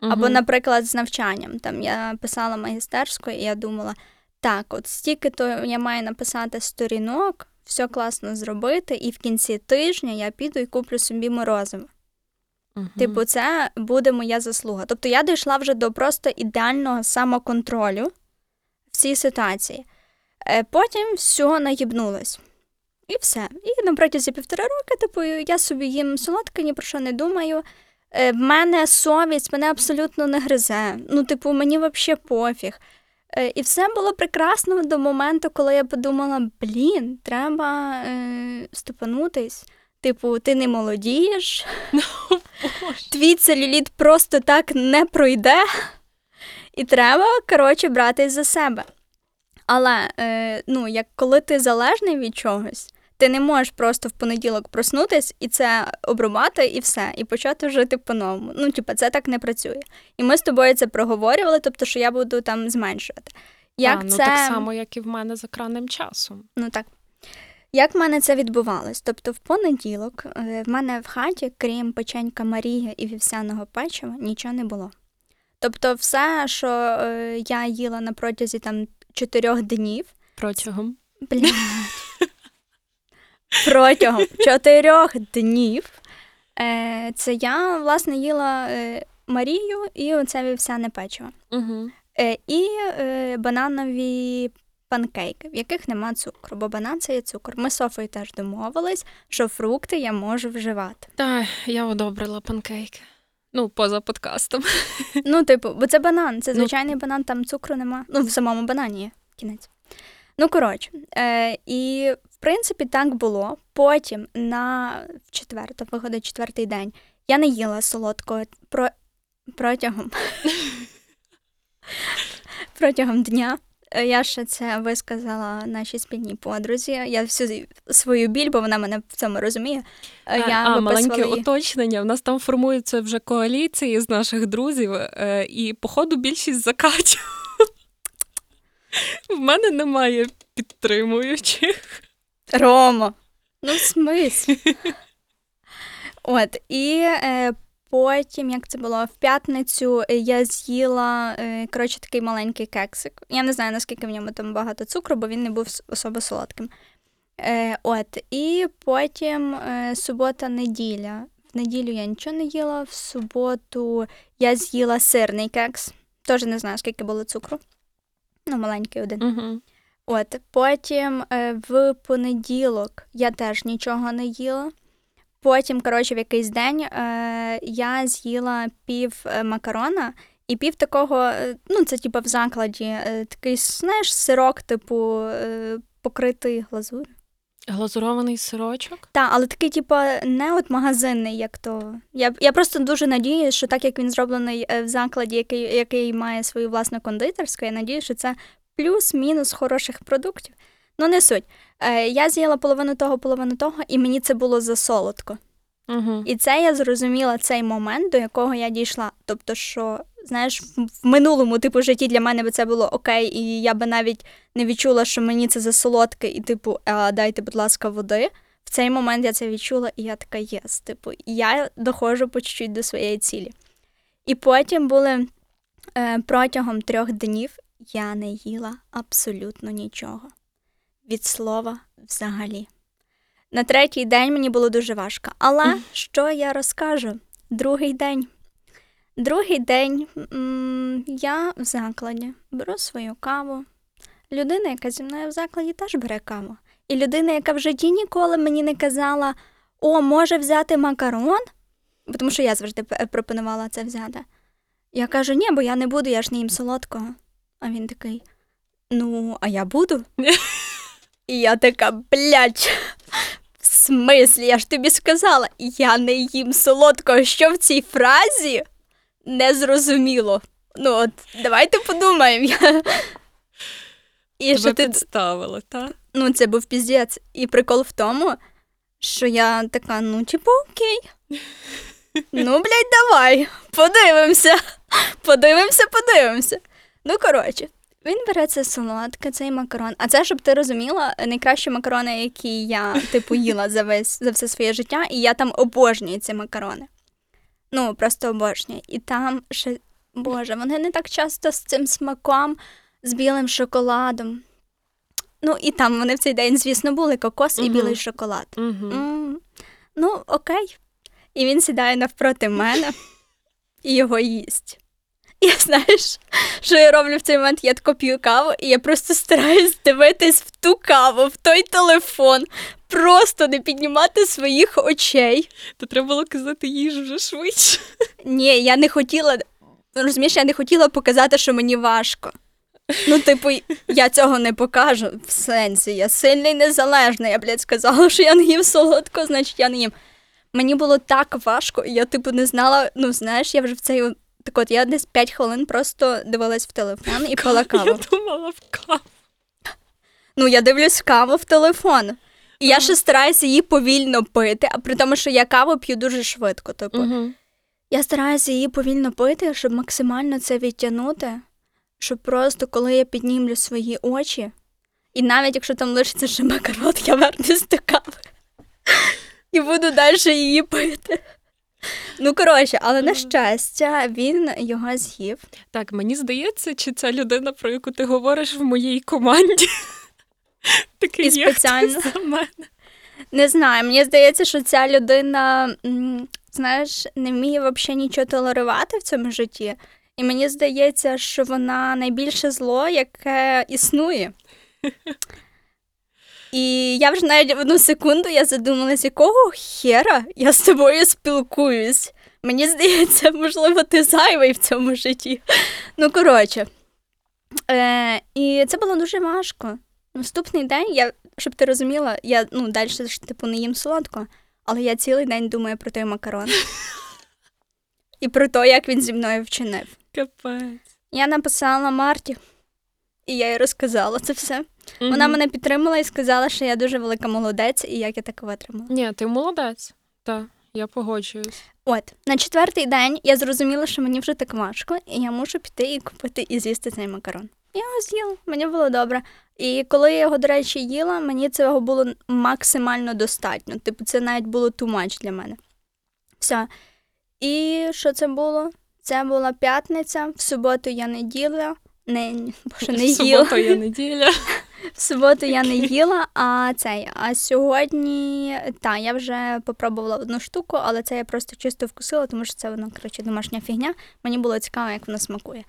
Або, Мгм. наприклад, з навчанням. Там я писала магістерську, і я думала, так, от стільки то я маю написати сторінок, все класно зробити, і в кінці тижня я піду і куплю собі морозиво. Мгм. Типу, це буде моя заслуга. Тобто я дійшла вже до просто ідеального самоконтролю в цій ситуації. Е, Потім все наїбнулось. І все. І на протязі півтора роки, типу, я собі їм солодке, ні про що не думаю. Е, В мене совість мене абсолютно не гризе. Ну, типу, мені взагалі пофіг. Е, І все було прекрасно до моменту, коли я подумала: блін, треба е, ступанутись. Типу, ти не молодієш, Боже. твій целюліт просто так не пройде, і треба, коротше, братись за себе. Але е, ну, як коли ти залежний від чогось, ти не можеш просто в понеділок проснутись і це обрубати, і все, і почати жити по-новому. Ну, типа, це так не працює. І ми з тобою це проговорювали, тобто, що я буду там зменшувати. Як а, ну, це... так само, як і в мене з екранним часом. Ну так. Як в мене це відбувалось? Тобто, в понеділок е, в мене в хаті, крім печенька Марія і вівсяного печива, нічого не було. Тобто, все, що е, я їла на протязі там чотирьох днів, Протягом. блядь, протягом чотирьох днів, е, це я, власне, їла е, Марію і оце вівсяне печиво. Угу. Е, і е, бананові панкейки, в яких нема цукру, бо банан це є цукор. Ми з Софою теж домовились, що фрукти я можу вживати. Так, я одобрила панкейки. Ну, поза подкастом. Ну, типу, бо це банан, це Ну, звичайний банан, там цукру нема. Ну, в самому банані є кінець. Ну, коротше, е, і в принципі так було. Потім на в четвер, виходить четвертий день, я не їла солодкого про... протягом. протягом дня. Е, Я ще це висказала нашій спільній подрузі. Я всю свою біль, бо вона мене в цьому розуміє. е, Я а, маленьке її. уточнення. В нас там формуються вже коаліції з наших друзів, е, і, походу, більшість за Катю. В мене немає підтримуючих. Рома. Ну, в смислі. От, і е, потім, як це було, в п'ятницю я з'їла е, коротше, такий маленький кексик. Я не знаю, наскільки в ньому там багато цукру, бо він не був особо солодким. Е, от, і потім е, субота-неділя. в неділю я нічого не їла, в суботу я з'їла сирний кекс. Теж не знаю, скільки було цукру. Ну, маленький один. Угу. От потім е, в понеділок я теж нічого не їла. Потім, коротше, в якийсь день е, я з'їла пів е, макарона і пів такого, е, ну, це типу в закладі, е, такий, знаєш, сирок, типу, е, покритий глазур'ю. Глазурований сирочок. Так, але такий, типу, не от магазинний, як то. Я, я просто дуже надію, що так як він зроблений е, в закладі, який, який має свою власну кондитерську, я надію, що це плюс-мінус хороших продуктів. Ну, не суть. Е, я з'їла половину того, половину того, і мені це було засолодко. Угу. І це я зрозуміла цей момент, до якого я дійшла. Тобто, що знаєш, в- минулому типу житті для мене би це було окей, і я би навіть не відчула, що мені це засолодке, і типу, а, дайте, будь ласка, води. В цей момент я це відчула, і я така єс. Типу, я доходжу по чуть-чуть до своєї цілі. І потім були е, протягом трьох днів я не їла абсолютно нічого. Від слова взагалі. На третій день мені було дуже важко. Але що я розкажу? Другий день. Другий день м, я в закладі беру свою каву. Людина, яка зі мною в закладі, теж бере каву. І людина, яка в житті ніколи мені не казала: о, може взяти макарон, тому що я завжди пропонувала це взяти. Я кажу, ні, бо я не буду, я ж не їм солодкого. А він такий: ну, а я буду. І я така, блядь, смислі, я ж тобі сказала, я не їм солодкого. Що в цій фразі не зрозуміло. Ну, от, давайте подумаємо. Я... І Тебе що ти підставили, так? ну, це був піздець. І прикол в тому, що я така, ну, типу, окей. Ну, блядь, давай, подивимося. Подивимося, подивимося. Ну, коротше, він бере це солодке, цей макарон. А це, щоб ти розуміла, найкращі макарони, які я, типу, їла за весь за все своє життя, і я там обожнюю ці макарони. Ну, просто обожнюю. І там ще, боже, вони не так часто з цим смаком, з білим шоколадом. Ну, і там вони в цей день, звісно, були кокос і Мгм. білий шоколад. Угу. М, Ну, окей. І він сідає навпроти мене і його їсть. І знаєш, що я роблю в цей момент? Я тако п'ю каву, і я просто стараюсь дивитись в ту каву, в той телефон, просто не піднімати своїх очей. То треба було казати їж вже швидше. Ні, я не хотіла. Розумієш, я не хотіла показати, що мені важко. Ну, типу, я цього не покажу в сенсі. Я сильний незалежний. Я, блядь, сказала, що я не їм солодко, значить я не їм. Мені було так важко, і я, типу, не знала, ну, знаєш, я вже в цей. Так от я десь 5 хвилин просто дивилась в телефон і пила каву. Я думала в каву. Ну, я дивлюсь каву в телефон. І я ще стараюся її повільно пити, а при тому, що я каву п'ю дуже швидко. Типу, Угу. Я стараюся її повільно пити, щоб максимально це відтягнути, щоб просто коли я піднімлю свої очі, і навіть якщо там лишиться ще макарон, я вернусь до кави і буду далі її пити. Ну, коротше, але на щастя, він його з'їв. Так, мені здається, чи ця людина, про яку ти говориш в моїй команді. Такий І є спеціально. хтось за мене. Не знаю, мені здається, що ця людина, знаєш, не вміє взагалі нічого толерувати в цьому житті. І мені здається, що вона найбільше зло, яке існує. І я вже навіть в одну секунду я задумалась, якого хера я з тобою спілкуюсь. Мені здається, можливо, ти зайвий в цьому житті. Ну, коротше. Е, і це було дуже важко. Наступний день я щоб ти розуміла, я ну далі ж типу не їм солодко, але я цілий день думаю про той макарон. І про те, як він зі мною вчинив. Капець. Я написала Марті, і я їй розказала це все. Вона мене підтримала і сказала, що я дуже велика молодець, і як я так витримала. Ні, ти молодець. Так, я погоджуюсь. От на четвертий день я зрозуміла, що мені вже так важко, і я мушу піти і купити і з'їсти цей макарон. Я його з'їла, мені було добре. І коли я його, до речі, їла, мені цього було максимально достатньо. Типу, це навіть було too much для мене. Все. І що це було? Це була п'ятниця, в суботу я не їла, не, боже, не В суботу є неділя. В суботу я не їла, а цей. А сьогодні, та, я вже попробувала одну штуку, але це я просто чисто вкусила, тому що це воно, коротше, домашня фігня. Мені було цікаво, як воно смакує.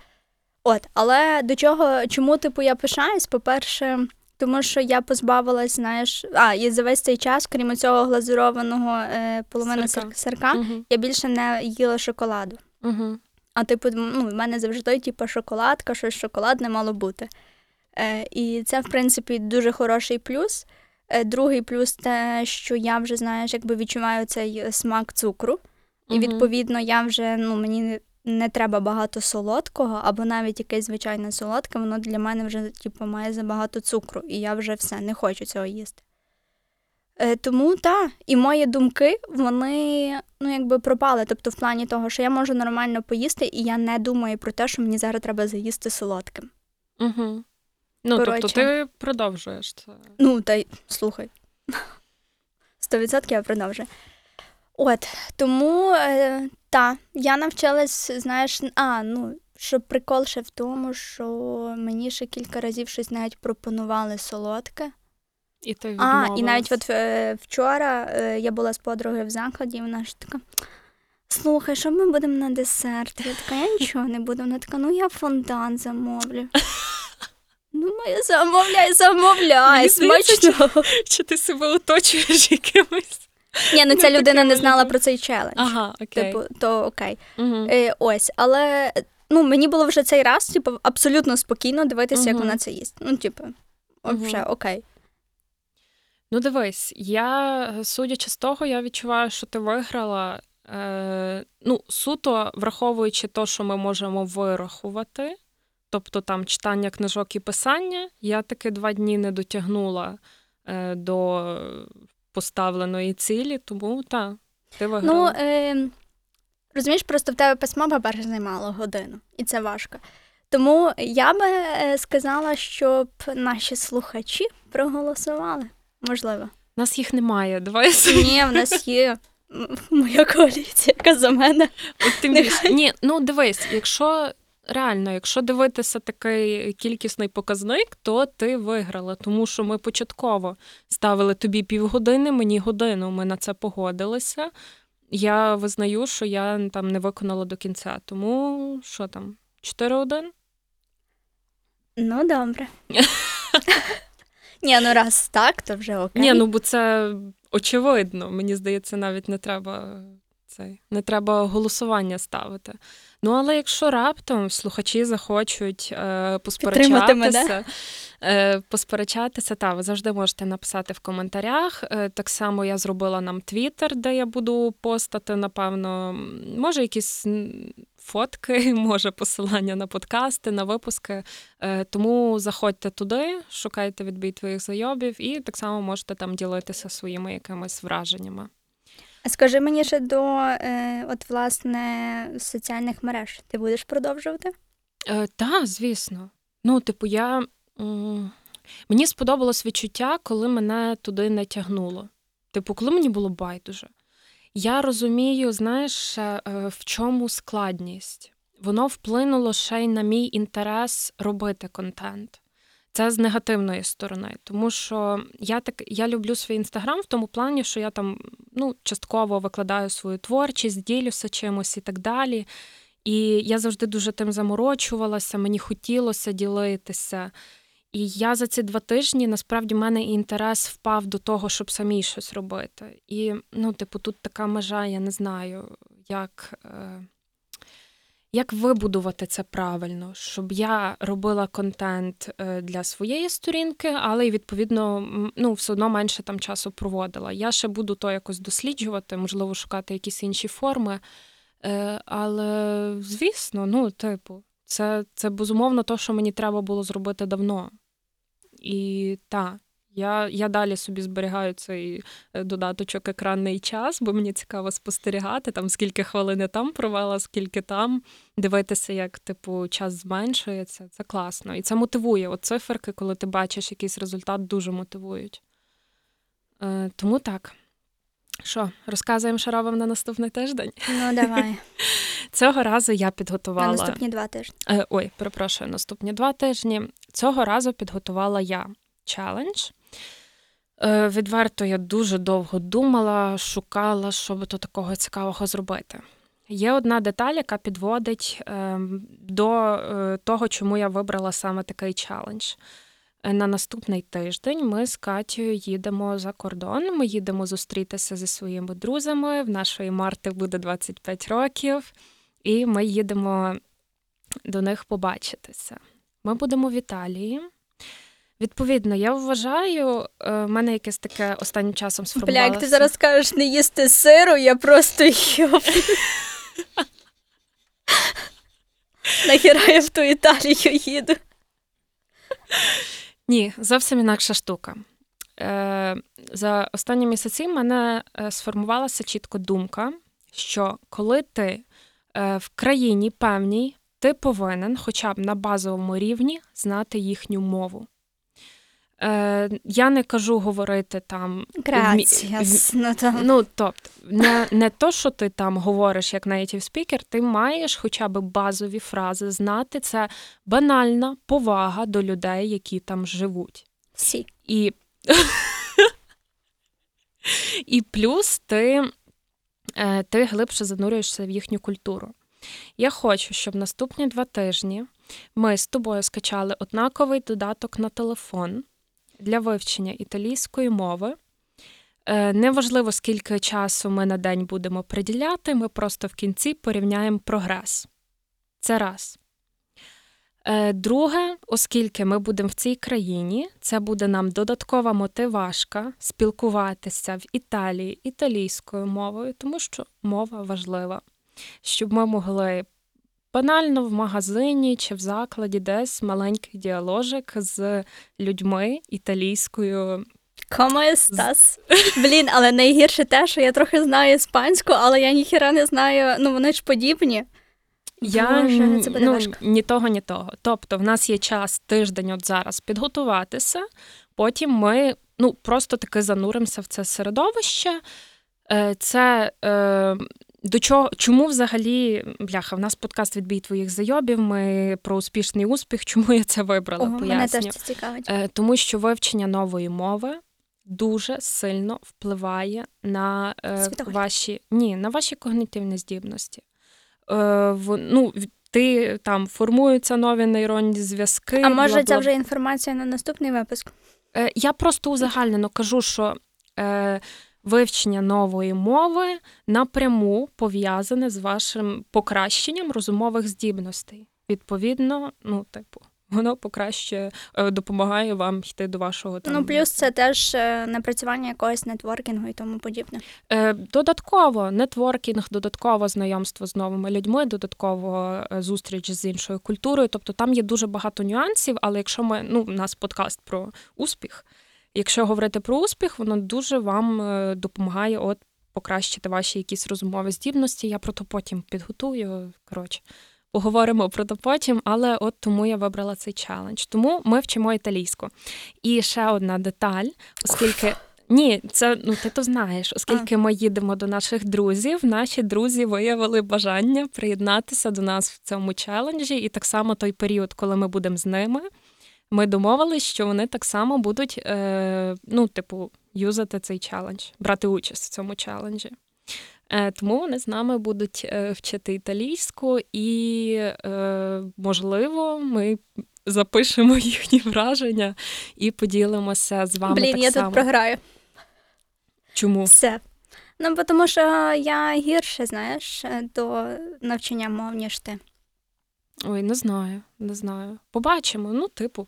От, але до чого, чому, типу, я пишаюсь? По-перше, тому що я позбавилась, знаєш, а, і за весь цей час, крім цього глазурованого е, половини Сирка. сирка, Угу. я більше не їла шоколаду. Угу. А типу, ну, в мене завжди типу, шоколадка, щось шоколадне мало бути. Е, і це, в принципі, дуже хороший плюс. Е, другий плюс те, що я вже, знаєш, якби відчуваю цей смак цукру. І відповідно я вже ну, мені не треба багато солодкого, або навіть якесь звичайне солодке, воно для мене вже типу, має забагато цукру, і я вже все не хочу цього їсти. Е, тому так, і мої думки, вони ну, якби пропали. Тобто, в плані того, що я можу нормально поїсти, і я не думаю про те, що мені зараз треба заїсти солодким. Угу. Ну, Коротше. тобто ти продовжуєш це. Ну, та й слухай. Сто відсотків я продовжую. От, тому е, та, я навчилась, знаєш, а, ну, що прикол ще в тому, що мені ще кілька разів щось навіть пропонували солодке. І ти А, і навіть от е, вчора е, я була з подругою в закладі, і вона ж така. Слухай, що ми будемо на десерт? Я така, я нічого не буду. Вона така, ну я фонтан замовлю. Думаю, замовляй, замовляй, Мені смачно. Чи ти себе оточуєш якимось? Ні, ну Ну, ця людина не знала про цей челендж. Ага, окей. Типу, то окей. Угу. Е, ось, але ну, мені було вже цей раз, типу, абсолютно спокійно дивитися, як Мгм. вона це їсть. Ну, типу, Мгм. вже окей. Ну, дивись, я, судячи з того, я відчуваю, що ти виграла. Е, ну, суто враховуючи те, що ми можемо вирахувати, тобто там читання книжок і писання, я таки два дні не дотягнула е, до поставленої цілі, тому так, ти Ну, виграла. е, розумієш, просто в тебе письмо, по-перше, займало годину, і це важко. Тому я би е, сказала, щоб наші слухачі проголосували. Можливо. У нас їх немає. Давай Ні, в нас є моя коаліція, яка за мене. От тим більше. Ні, ну дивись, якщо реально, якщо дивитися такий кількісний показник, то ти виграла, тому що ми початково ставили тобі півгодини, мені годину. Ми на це погодилися. Я визнаю, що я там не виконала до кінця. Тому що там? 4-1? Ну, добре. Ні, ну раз так, то вже окей. Ні, ну бо це очевидно. Мені здається, навіть не треба цей, не треба голосування ставити. Ну, але якщо раптом слухачі захочуть е, посперечатися, е, посперечатися, та ви завжди можете написати в коментарях. Е, так само я зробила нам твіттер, де я буду постати, напевно, може, якісь фотки, може посилання на подкасти, на випуски. Е, тому заходьте туди, шукайте відбій твоїх зайобів, і так само можете там ділитися своїми якимись враженнями. А Скажи мені ще до е, от, власне, соціальних мереж. Ти будеш продовжувати? Е, та, звісно. Ну, типу, я. Мені сподобалось відчуття, коли мене туди не тягнуло. Типу, коли мені було байдуже. Я розумію, знаєш, е, в чому складність. Воно вплинуло ще й на мій інтерес робити контент. Це з негативної сторони, тому що я так я люблю свій інстаграм в тому плані, що я там ну, частково викладаю свою творчість, ділюся чимось і так далі. І я завжди дуже тим заморочувалася, мені хотілося ділитися. І я за ці два тижні насправді в мене інтерес впав до того, щоб самій щось робити. І, ну, типу, тут така межа, я не знаю, як, е, як вибудувати це правильно, щоб я робила контент е, для своєї сторінки, але й відповідно ну, все одно менше там часу проводила. Я ще буду то якось досліджувати, можливо, шукати якісь інші форми. Е, але, звісно, ну, типу, це, це безумовно то, що мені треба було зробити давно. І так, я, я далі собі зберігаю цей е, додаточок екранний час, бо мені цікаво спостерігати, там скільки хвилин там провела, скільки там, дивитися, як типу час зменшується. Це класно. І це мотивує. От циферки, коли ти бачиш якийсь результат, дуже мотивують. Е, тому так. Що, розказуємо, що робимо на наступний тиждень? Ну, давай. Цього разу я На підготувала. наступні два тижні. Е, ой, перепрошую, наступні два тижні. Цього разу підготувала я челендж. Е, Відверто я дуже довго думала, шукала, що би то такого цікавого зробити. Є одна деталь, яка підводить е, до е, того, чому я вибрала саме такий челендж. На наступний тиждень ми з Катєю їдемо за кордон. Ми їдемо зустрітися зі своїми друзями. В нашої Марти буде 25 років, і ми їдемо до них побачитися. Ми будемо в Італії. Відповідно, я вважаю, е, в мене якесь таке останнім часом Бля, як ти зараз кажеш не їсти сиру, я просто йоп. Нахіра я в ту Італію їду. Ні, зовсім інакша штука. Е, за останні місяці в мене е, сформувалася чітко думка, що коли ти е, в країні певній, ти повинен хоча б на базовому рівні знати їхню мову. Е, я не кажу говорити там. вмі- Ну, там. Ну, тобто, не, не то, що ти там говориш як native speaker, ти маєш хоча б базові фрази знати. Це банальна повага до людей, які там живуть. Сі. І, і плюс ти, е, ти глибше занурюєшся в їхню культуру. Я хочу, щоб наступні два тижні ми з тобою скачали однаковий додаток на телефон для вивчення італійської мови. Е, Неважливо, скільки часу ми на день будемо приділяти, ми просто в кінці порівняємо прогрес. Це раз. Е, Друге, оскільки ми будемо в цій країні, це буде нам додаткова мотивашка спілкуватися в Італії італійською мовою, тому що мова важлива, щоб ми могли банально в магазині чи в закладі десь маленький діаложик з людьми італійською. Естас? Блін, але найгірше те, що я трохи знаю іспанську, але я ніхіра не знаю, ну вони ж подібні. Я Боже, це буде ну, важко. ні того, ні того. Тобто, в нас є час тиждень от зараз підготуватися. Потім ми ну, просто таки зануримося в це середовище. Е, Це е, до чого, чому взагалі, бляха, в нас подкаст відбій твоїх зайобів. Ми про успішний успіх. Чому я це вибрала? О, мене теж це цікавить. Е, Тому що вивчення нової мови дуже сильно впливає на е, Світогляд. ваші ні, на ваші когнітивні здібності. Е, в, ну, ти там формуються нові нейронні зв'язки. А може, бла-бла. це вже інформація на наступний випуск? Е, Я просто узагальнено кажу, що е, вивчення нової мови напряму пов'язане з вашим покращенням розумових здібностей. Відповідно, ну, типу, воно покращує, е, допомагає вам йти до вашого там. Ну, плюс це теж е, напрацювання якогось нетворкінгу і тому подібне. Е, Додатково нетворкінг, додатково знайомство з новими людьми, додатково е, зустріч з іншою культурою. Тобто там є дуже багато нюансів, але якщо ми ну, у нас подкаст про успіх, якщо говорити про успіх, воно дуже вам е, допомагає от покращити ваші якісь розумові здібності. Я про то потім підготую. Коротше, поговоримо про то потім, але от тому я вибрала цей челендж. Тому ми вчимо італійську. І ще одна деталь, оскільки. Ні, це ну ти то знаєш, оскільки ми їдемо до наших друзів. Наші друзі виявили бажання приєднатися до нас в цьому челенджі, і так само той період, коли ми будемо з ними, ми домовились, що вони так само будуть, е, ну, типу, юзати цей челендж, брати участь в цьому челенджі. Е, тому вони з нами будуть е, вчити італійську, і, е, можливо, ми запишемо їхні враження і поділимося з вами. Блін, так я само. тут програю. Чому? Все. Ну, бо тому що я гірше, знаєш, до навчання мов, ніж ти. Ой, не знаю, не знаю. Побачимо. Ну, типу,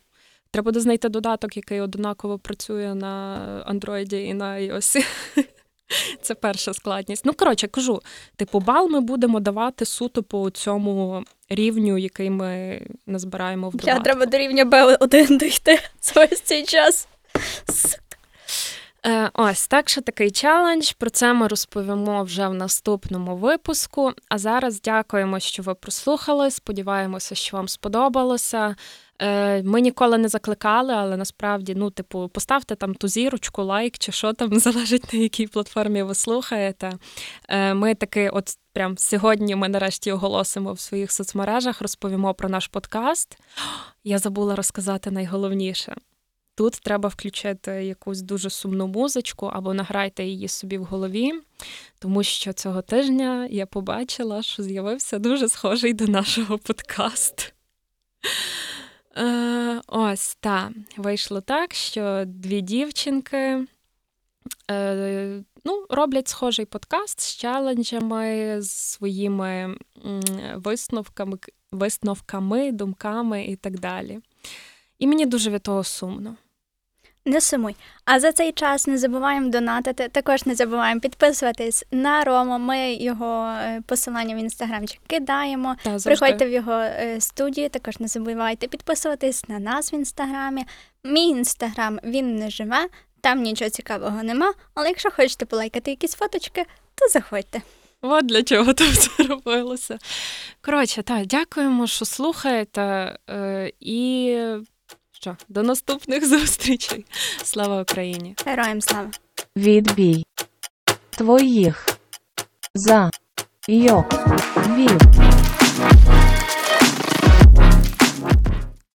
треба буде знайти додаток, який однаково працює на Android і на iOS. Це перша складність. Ну, коротше, кажу, типу, бал ми будемо давати суто по цьому рівню, який ми назбираємо в додатку. треба до рівня Б1 дійти за ось цей час. Е, ось так що такий челендж. Про це ми розповімо вже в наступному випуску. А зараз дякуємо, що ви прослухали. Сподіваємося, що вам сподобалося. Е, Ми ніколи не закликали, але насправді, ну, типу, поставте там ту зірочку, лайк чи що там залежить на якій платформі ви слухаєте. Е, Ми таки, от прям сьогодні ми нарешті оголосимо в своїх соцмережах, розповімо про наш подкаст. Я забула розказати найголовніше. тут треба включити якусь дуже сумну музичку або награйте її собі в голові, тому що цього тижня я побачила, що з'явився дуже схожий до нашого подкасту. Е, ось та Вийшло так, що дві дівчинки е, ну, роблять схожий подкаст з челенджами, з своїми висновками, висновками, думками і так далі. І мені дуже від того сумно. Не сумуй. А за цей час не забуваємо донатити. Також не забуваємо підписуватись на Рому. Ми його е, посилання в інстаграмчик кидаємо. Та. Приходьте в його е, студію. Також не забувайте підписуватись на нас в інстаграмі. Мій інстаграм він не живе, там нічого цікавого нема. Але якщо хочете полайкати якісь фоточки, то заходьте. От для чого там це робилося. Коротше, так, дякуємо, що слухаєте. Е, і що, до наступних зустрічей. Слава Україні! Героям слава! Відбій. Твоїх. За. йо Вів.